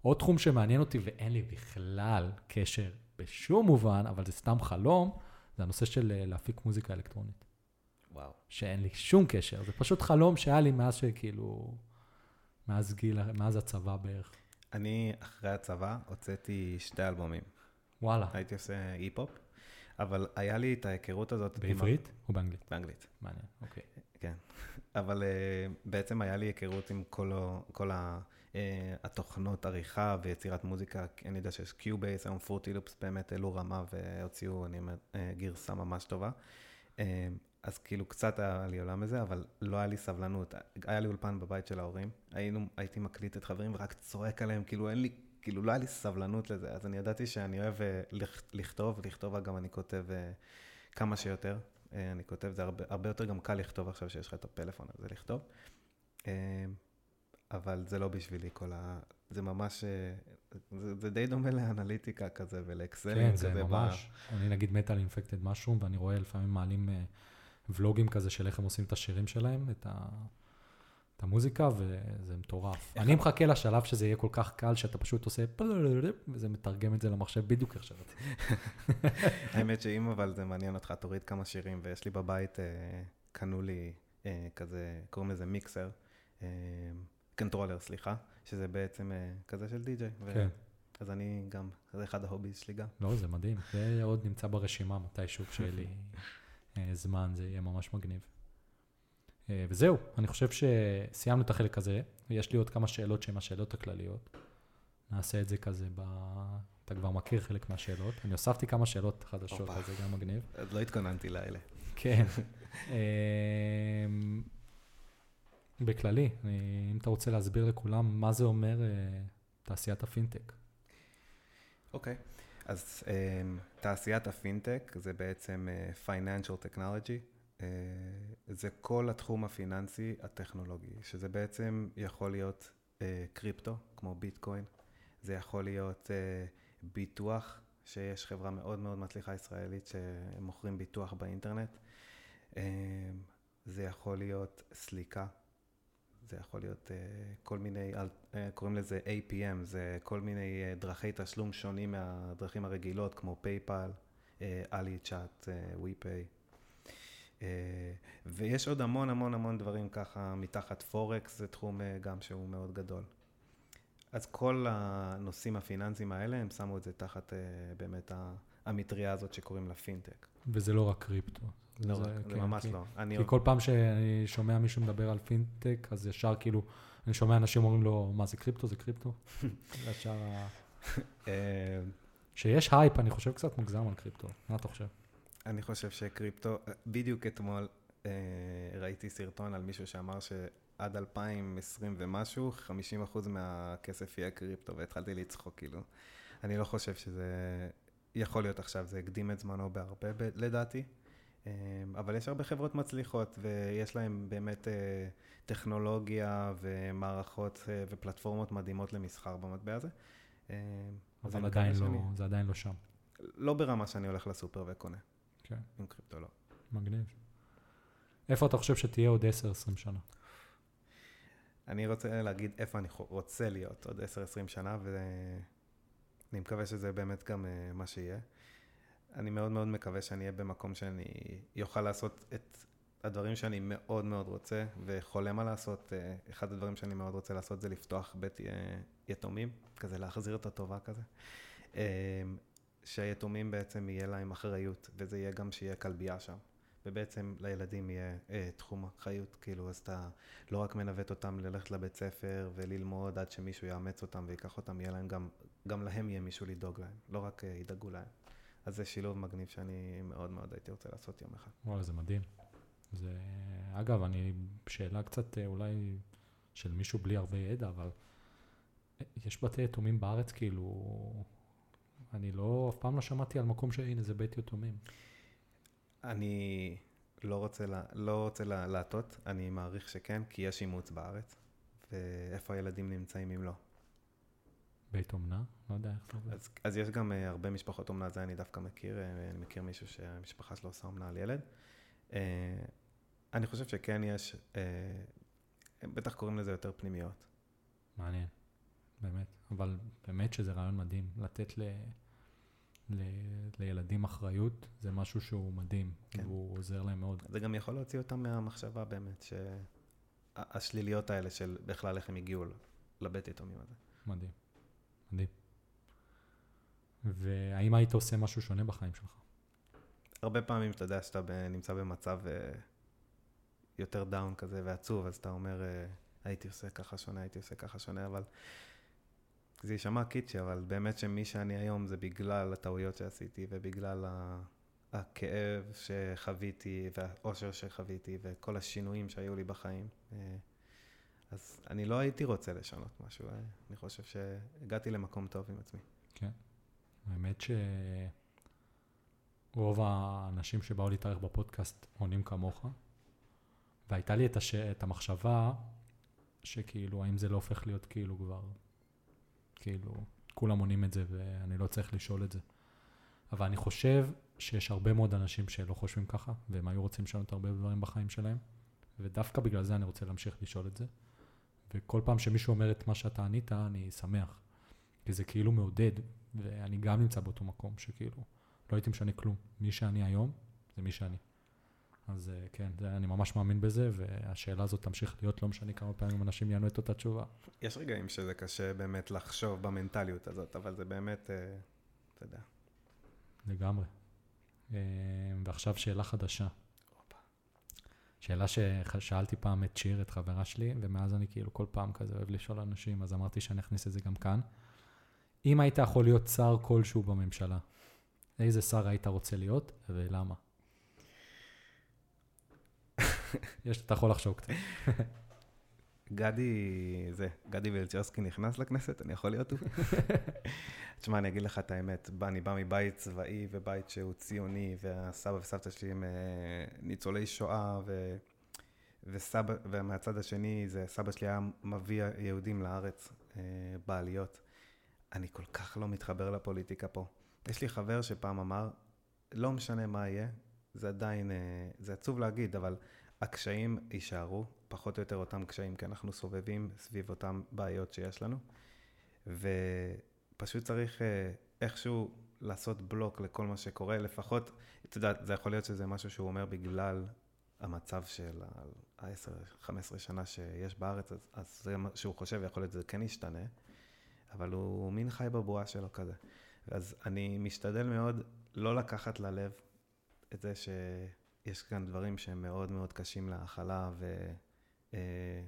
ועוד תחום שמעניין אותי ואין לי בכלל קשר בשום מובן, אבל זה סתם חלום, זה הנושא של אה, להפיק מוזיקה אלקטרונית. וואו. שאין לי שום קשר, זה פשוט חלום שהיה לי מאז שכאילו, מאז גיל, מאז הצבא בערך. אני, אחרי הצבא, הוצאתי שתי אלבומים. וואלה. הייתי עושה היפ הופ, אבל היה לי את ההיכרות הזאת. בעברית עם... או באנגלית? באנגלית. מעניין, אוקיי. כן, אבל אה, בעצם היה לי היכרות עם כל, כל ה, אה, התוכנות עריכה ויצירת מוזיקה. אני יודע שיש Cubase, היום Fruity Loops באמת העלו רמה והוציאו, אני אה, גרסה ממש טובה. אה, אז כאילו קצת היה לי עולם בזה, אבל לא היה לי סבלנות. היה לי אולפן בבית של ההורים, היינו, הייתי מקליט את חברים ורק צועק עליהם, כאילו אין לי, כאילו לא היה לי סבלנות לזה. אז אני ידעתי שאני אוהב אה, לכתוב, לכתוב גם אני כותב אה, כמה שיותר. אה, אני כותב, זה הרבה, הרבה יותר גם קל לכתוב עכשיו שיש לך את הפלאפון הזה לכתוב. אבל זה לא בשבילי כל ה... זה ממש, זה, זה די דומה לאנליטיקה כזה ולאקסלים. כן, זה ממש. ב... אני נגיד מת על אינפקטד משהו, ואני רואה לפעמים מעלים... ולוגים כזה של איך הם עושים את השירים שלהם, את, ה, את המוזיקה, וזה מטורף. אני מחכה לשלב שזה יהיה כל כך קל, שאתה פשוט עושה וזה מתרגם את זה למחשב בדיוק איך שרציתי. האמת שאם אבל זה מעניין אותך, תוריד כמה שירים, ויש לי בבית, אה, קנו לי אה, כזה, קוראים לזה מיקסר, אה, קנטרולר, סליחה, שזה בעצם כזה של די-ג'יי. כן. אז אני גם, זה אחד ההוביז שלי גם. לא, זה מדהים. זה עוד נמצא ברשימה מתישהו כשיהיה לי זמן, זה יהיה ממש מגניב. אה, וזהו, אני חושב שסיימנו את החלק הזה, ויש לי עוד כמה שאלות שהן השאלות הכלליות. נעשה את זה כזה ב... אתה כבר מכיר חלק מהשאלות. אני הוספתי כמה שאלות חדשות, אז זה גם מגניב. אז לא התכוננתי לאלה. כן. אמ, בכללי, אם אתה רוצה להסביר לכולם מה זה אומר אה, תעשיית הפינטק. אוקיי. Okay. אז um, תעשיית הפינטק זה בעצם uh, Financial Technology, uh, זה כל התחום הפיננסי הטכנולוגי, שזה בעצם יכול להיות uh, קריפטו, כמו ביטקוין, זה יכול להיות uh, ביטוח, שיש חברה מאוד מאוד מצליחה ישראלית שמוכרים ביטוח באינטרנט, uh, זה יכול להיות סליקה, זה יכול להיות uh, כל מיני, uh, קוראים לזה APM, זה כל מיני uh, דרכי תשלום שונים מהדרכים הרגילות, כמו PayPal, אלי צ'אט, וויפיי. ויש עוד המון המון המון דברים ככה מתחת פורקס, זה תחום uh, גם שהוא מאוד גדול. אז כל הנושאים הפיננסיים האלה, הם שמו את זה תחת uh, באמת המטריה הזאת שקוראים לה פינטק. וזה לא רק קריפטו. לא זה, רק, זה כן, ממש כי, לא. כי כל פעם שאני שומע מישהו מדבר על פינטק, אז ישר כאילו, אני שומע אנשים אומרים לו, מה זה קריפטו? זה קריפטו? ישר ה... אה, שיש הייפ, אני חושב קצת מוגזם על קריפטו. מה אתה חושב? אני חושב שקריפטו, בדיוק אתמול אה, ראיתי סרטון על מישהו שאמר שעד 2020 ומשהו, 50% מהכסף יהיה קריפטו, והתחלתי לצחוק, כאילו. אני לא חושב שזה יכול להיות עכשיו, זה הקדים את זמנו בהרבה, לדעתי. אה, אבל יש הרבה חברות מצליחות, ויש להן באמת אה, טכנולוגיה ומערכות אה, ופלטפורמות מדהימות למסחר במטבע הזה. אבל עדיין לא, זה עדיין לא שם. לא ברמה שאני הולך לסופר וקונה. כן. עם קריפטו לא. מגניב. איפה אתה חושב שתהיה עוד 10-20 שנה? אני רוצה להגיד איפה אני רוצה להיות עוד 10-20 שנה, ואני מקווה שזה באמת גם מה שיהיה. אני מאוד מאוד מקווה שאני אהיה במקום שאני אוכל לעשות את הדברים שאני מאוד מאוד רוצה וחולם על לעשות. אה, אחד הדברים שאני מאוד רוצה לעשות זה לפתוח בית יתומים, כזה להחזיר את הטובה כזה. אה, שהיתומים בעצם יהיה להם אחריות, וזה יהיה גם שיהיה כלבייה שם. ובעצם לילדים יהיה אה, תחום אחריות, כאילו, אז אתה לא רק מנווט אותם ללכת לבית ספר וללמוד עד שמישהו יאמץ אותם ויקח אותם, יהיה להם גם, גם להם יהיה מישהו לדאוג להם, לא רק אה, ידאגו להם. אז זה שילוב מגניב שאני מאוד מאוד הייתי רוצה לעשות יום אחד. וואלה, זה מדהים. זה, אגב, אני, שאלה קצת אה, אולי של מישהו בלי הרבה ידע, אבל אה, יש בתי יתומים בארץ, כאילו, אני לא, אף פעם לא שמעתי על מקום שהנה זה בית יתומים. אני לא רוצה, לה, לא רוצה לה, להטות, אני מעריך שכן, כי יש אימוץ בארץ, ואיפה הילדים נמצאים אם לא. בית אומנה? לא יודע איך זה. אז, אז יש גם uh, הרבה משפחות אומנה, זה אני דווקא מכיר, uh, אני מכיר מישהו שהמשפחה שלו עושה אומנה על ילד. Uh, אני חושב שכן יש, uh, בטח קוראים לזה יותר פנימיות. מעניין, באמת. אבל באמת שזה רעיון מדהים, לתת ל... ל... לילדים אחריות, זה משהו שהוא מדהים, כן. והוא עוזר להם מאוד. זה גם יכול להוציא אותם מהמחשבה באמת, שהשליליות האלה של בכלל איך הם הגיעו לבית יתומים הזה. מדהים. מדהים. והאם היית עושה משהו שונה בחיים שלך? הרבה פעמים אתה יודע שאתה נמצא במצב uh, יותר דאון כזה ועצוב, אז אתה אומר, uh, הייתי עושה ככה שונה, הייתי עושה ככה שונה, אבל זה יישמע קיצ'י, אבל באמת שמי שאני היום זה בגלל הטעויות שעשיתי ובגלל. הכאב שחוויתי והאושר שחוויתי וכל השינויים שהיו לי בחיים. אז אני לא הייתי רוצה לשנות משהו, אה? אני חושב שהגעתי למקום טוב עם עצמי. כן. האמת שרוב האנשים שבאו להתארח בפודקאסט עונים כמוך, והייתה לי את, הש... את המחשבה שכאילו, האם זה לא הופך להיות כאילו כבר, כאילו, כולם עונים את זה ואני לא צריך לשאול את זה. אבל אני חושב שיש הרבה מאוד אנשים שלא חושבים ככה, והם היו רוצים לשנות הרבה דברים בחיים שלהם, ודווקא בגלל זה אני רוצה להמשיך לשאול את זה. וכל פעם שמישהו אומר את מה שאתה ענית, אני שמח. כי זה כאילו מעודד, ואני גם נמצא באותו מקום, שכאילו, לא הייתי משנה כלום. מי שאני היום, זה מי שאני. אז אה, כן, זה, אני ממש מאמין בזה, והשאלה הזאת תמשיך להיות, לא משנה כמה פעמים אנשים יענו את אותה תשובה. יש רגעים שזה קשה באמת לחשוב במנטליות הזאת, אבל זה באמת, אה, אתה יודע. לגמרי. אה, ועכשיו שאלה חדשה. שאלה ששאלתי פעם את שיר, את חברה שלי, ומאז אני כאילו כל פעם כזה אוהב לשאול אנשים, אז אמרתי שאני אכניס את זה גם כאן. אם היית יכול להיות שר כלשהו בממשלה, איזה שר היית רוצה להיות ולמה? יש, אתה יכול לחשוב קצת. גדי, זה, גדי וילצ'רסקי נכנס לכנסת, אני יכול להיות הוא? תשמע, אני אגיד לך את האמת, אני בא מבית צבאי ובית שהוא ציוני, והסבא וסבתא שלי הם אה, ניצולי שואה, ו... וסבא, ומהצד השני, זה סבא שלי היה מביא יהודים לארץ אה, בעליות. אני כל כך לא מתחבר לפוליטיקה פה. יש לי חבר שפעם אמר, לא משנה מה יהיה, זה עדיין, אה, זה עצוב להגיד, אבל הקשיים יישארו, פחות או יותר אותם קשיים, כי אנחנו סובבים סביב אותם בעיות שיש לנו. ופשוט צריך אה, איכשהו לעשות בלוק לכל מה שקורה, לפחות, את יודעת, זה יכול להיות שזה משהו שהוא אומר בגלל המצב של ה-10-15 שנה שיש בארץ, אז, אז זה מה שהוא חושב, יכול להיות שזה כן ישתנה, אבל הוא מין חי בבועה שלו כזה. אז אני משתדל מאוד לא לקחת ללב את זה שיש כאן דברים שהם מאוד מאוד קשים להאכלה, ו... אה,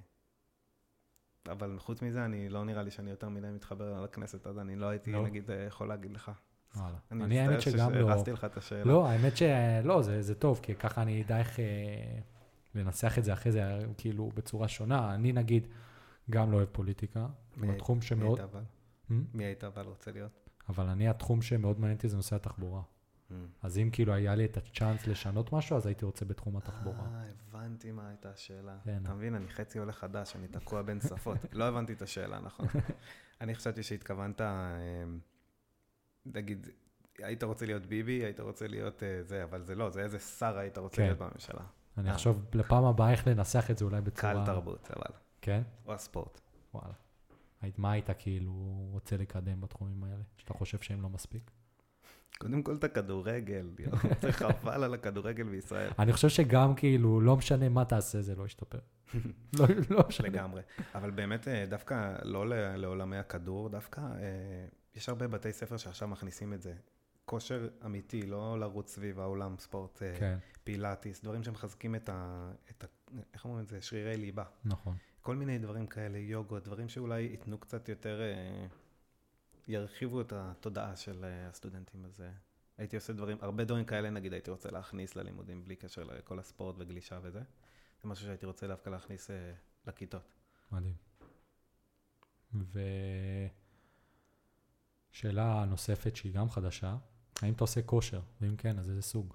אבל חוץ מזה, אני לא נראה לי שאני יותר מדי מתחבר לכנסת, אז אני לא הייתי, לא. נגיד, אה, יכול להגיד לך. וואלה. אני, אני האמת שגם לא... הרסתי לך את השאלה. לא, האמת שלא, זה, זה טוב, כי ככה אני אדע איך... אה, לנסח את זה אחרי זה כאילו בצורה שונה. אני נגיד גם לא אוהב פוליטיקה, מי הוא התחום מי שמאוד, היית אבל? Hmm? מי היית אבל רוצה להיות? אבל אני התחום שמאוד מעניין אותי זה נושא התחבורה. אז אם כאילו היה לי את הצ'אנס לשנות משהו, אז הייתי רוצה בתחום התחבורה. אה, הבנתי מה הייתה השאלה. כן. אתה מבין, אני חצי עולה חדש, אני תקוע בין שפות. לא הבנתי את השאלה, נכון. אני חשבתי שהתכוונת, אה, נגיד, היית רוצה להיות ביבי, היית רוצה להיות אה, זה, אבל זה לא, זה איזה שר היית רוצה כן. להיות בממשלה. אני אה. אחשוב לפעם הבאה איך לנסח את זה אולי בצורה... קהל תרבות, אבל. כן? או הספורט. וואלה. מה היית כאילו רוצה לקדם בתחומים האלה, שאתה חושב שהם לא מספיק? קודם כל את הכדורגל, זה חבל על הכדורגל בישראל. אני חושב שגם כאילו, לא משנה מה תעשה, זה לא ישתפר. לא, לא משנה. לגמרי. אבל באמת, אה, דווקא לא לעולמי הכדור, דווקא אה, יש הרבה בתי ספר שעכשיו מכניסים את זה. כושר אמיתי, לא לרוץ סביב האולם ספורט, אה, כן, פילאטיס, דברים שמחזקים את ה... את ה איך אומרים את זה? שרירי ליבה. נכון. כל מיני דברים כאלה, יוגות, דברים שאולי ייתנו קצת יותר, ירחיבו את התודעה של אה, הסטודנטים. אז אה, הייתי עושה דברים, הרבה דברים כאלה נגיד הייתי רוצה להכניס ללימודים בלי קשר לכל הספורט וגלישה וזה. זה משהו שהייתי רוצה דווקא להכניס אה, לכיתות. מדהים. ושאלה נוספת שהיא גם חדשה, האם אתה עושה כושר? ואם כן, אז איזה סוג?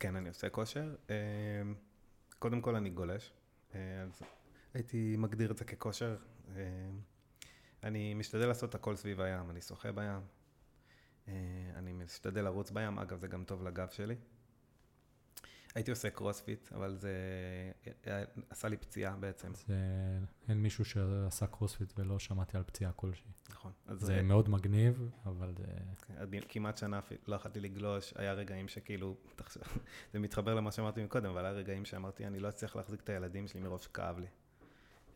כן, אני עושה כושר. קודם כל אני גולש, אז הייתי מגדיר את זה ככושר. אני משתדל לעשות הכל סביב הים, אני שוחה בים, אה, אני משתדל לרוץ בים, אגב זה גם טוב לגב שלי. הייתי עושה קרוספיט, אבל זה אה, עשה לי פציעה בעצם. זה, אין מישהו שעשה קרוספיט ולא שמעתי על פציעה כלשהי. נכון. אז זה מאוד מגניב, אבל זה... אני כמעט שנה לא יכולתי לגלוש, היה רגעים שכאילו, תחשוב, זה מתחבר למה שאמרתי מקודם, אבל היה רגעים שאמרתי, אני לא אצליח להחזיק את הילדים שלי מרוב שכאב לי.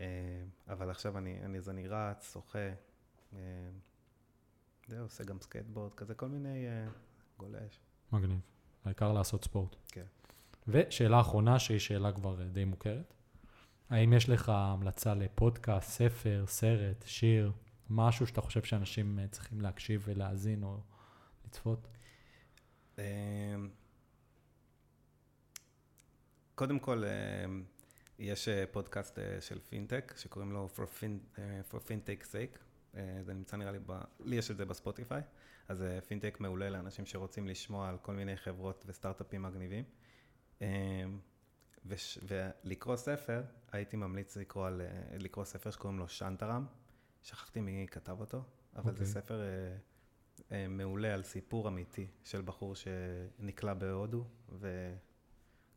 אה, אבל עכשיו אני, אני, אז אני רץ, שוחה, אה, זהו, עושה גם סקייטבורד, כזה כל מיני אה, גולש. מגניב. העיקר לעשות ספורט. כן. ושאלה אחרונה, שהיא שאלה כבר די מוכרת. האם יש לך המלצה לפודקאסט, ספר, סרט, שיר, משהו שאתה חושב שאנשים צריכים להקשיב ולהאזין או לצפות? קודם כל, יש אה, פודקאסט אה, של פינטק, שקוראים לו For, fin, אה, For Fintech Sake. זה נמצא נראה לי, ב... לי יש את זה בספוטיפיי. אז פינטק מעולה לאנשים שרוצים לשמוע על כל מיני חברות וסטארט-אפים מגניבים. וש... ולקרוא ספר, הייתי ממליץ לקרוא, על, לקרוא ספר שקוראים לו שאנטרם. שכחתי מי כתב אותו, אבל אוקיי. זה ספר אה, אה, מעולה על סיפור אמיתי של בחור שנקלע בהודו,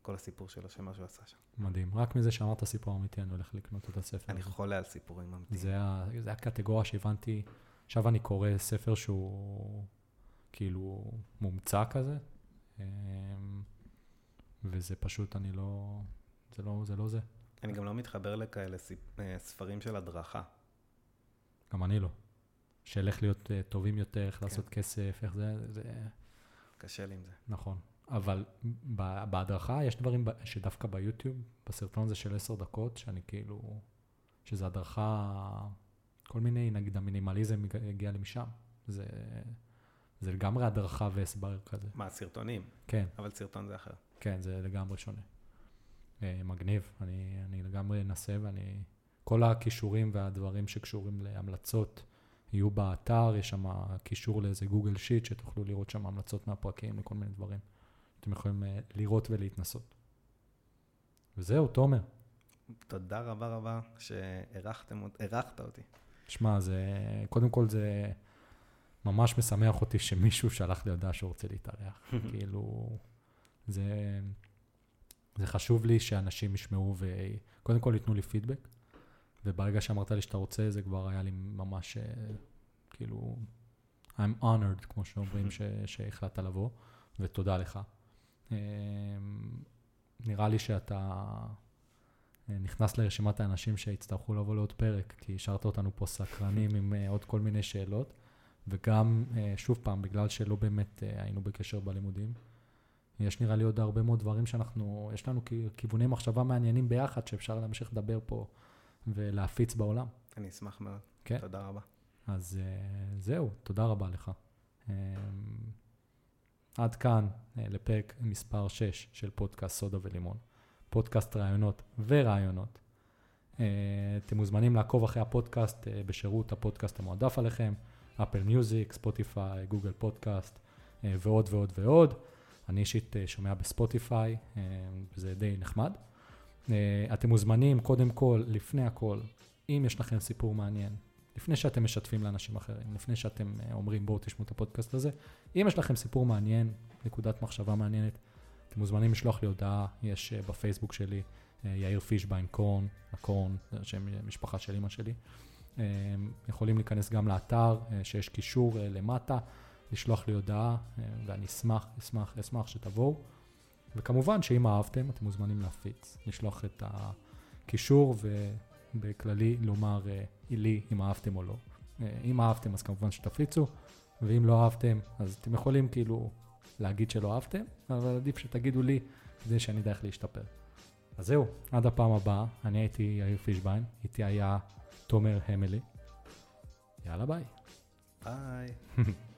וכל הסיפור שלו, שמה שהוא עשה שם. מדהים. רק מזה שאמרת סיפור אמיתי, אני הולך לקנות את הספר. אני. חולה על סיפורים אמיתיים. זה, זה הקטגוריה שהבנתי, עכשיו אני קורא ספר שהוא כאילו מומצא כזה, אמ, וזה פשוט, אני לא, זה לא זה. לא זה. אני גם לא מתחבר לכאלה אה, ספרים של הדרכה. גם אני לא. של איך להיות אה, טובים יותר, איך כן. לעשות כסף, איך זה, זה קשה לי עם זה. נכון. אבל בהדרכה יש דברים שדווקא ביוטיוב, בסרטון הזה של עשר דקות, שאני כאילו, שזה הדרכה, כל מיני, נגיד המינימליזם הג- הגיע לי משם. זה, זה לגמרי הדרכה והסבר כזה. מה, סרטונים? כן, אבל סרטון זה אחר. כן, זה לגמרי שונה. אה, מגניב, אני, אני לגמרי אנסה ואני... כל הכישורים והדברים שקשורים להמלצות יהיו באתר, יש שם קישור לאיזה גוגל שיט שתוכלו לראות שם המלצות מהפרקים לכל מיני דברים. אתם יכולים אה, לראות ולהתנסות. וזהו, תומר. תודה רבה רבה שאירחתם אות- אירחת אותי. שמע, זה... קודם כל זה ממש משמח אותי שמישהו שלח לי הודעה שהוא רוצה להתארח. כאילו, זה... זה חשוב לי שאנשים ישמעו וקודם כל ייתנו לי פידבק, וברגע שאמרת לי שאתה רוצה, זה כבר היה לי ממש אה, כאילו, I'm honored, כמו שאומרים. שהחלטת לבוא, ותודה לך. אה, נראה לי שאתה אה, נכנס לרשימת האנשים שיצטרכו לבוא לעוד פרק, כי השארת אותנו פה סקרנים עם אה, עוד כל מיני שאלות, וגם, אה, שוב פעם, בגלל שלא באמת היינו בקשר בלימודים, יש נראה לי עוד הרבה מאוד דברים שאנחנו, יש לנו כיווני מחשבה מעניינים ביחד, שאפשר להמשיך לדבר פה ולהפיץ בעולם. אני אשמח מאוד. כן. תודה רבה. אז זהו, תודה רבה לך. עד כאן uh, לפרק מספר 6 של פודקאסט סודה ולימון. פודקאסט רעיונות ורעיונות. אה, אתם מוזמנים לעקוב אחרי הפודקאסט אה, בשירות הפודקאסט המועדף עליכם, Apple Music, Spotify, Google Podcast ועוד ועוד ועוד. אני אישית שומע ב Spotify, וזה די נחמד. אתם מוזמנים, קודם כל, לפני הכל, אם יש לכם סיפור מעניין, לפני שאתם משתפים לאנשים אחרים, לפני שאתם אומרים בואו תשמעו את הפודקאסט הזה, אם יש לכם סיפור מעניין, נקודת מחשבה מעניינת, אתם מוזמנים לשלוח לי הודעה, יש uh, בפייסבוק שלי, uh, יאיר פישביין קורן, הקורן, זה שם משפחה של אמא שלי. יכולים להיכנס גם לאתר, שיש קישור למטה, לשלוח לי הודעה, ואני אשמח, אשמח, אשמח שתבואו. וכמובן שאם אהבתם, אתם מוזמנים להפיץ, לשלוח את הקישור ובכללי לומר uh, לי אם אהבתם או לא. Uh, אם אהבתם אז כמובן שתפיצו, ואם לא אהבתם אז אתם יכולים כאילו להגיד שלא אהבתם, אבל עדיף שתגידו לי כדי שאני אדע איך להשתפר. אז זהו, עד הפעם הבאה, אני הייתי יאיר פישביין, איתי היה תומר המלי. יאללה ביי. ביי.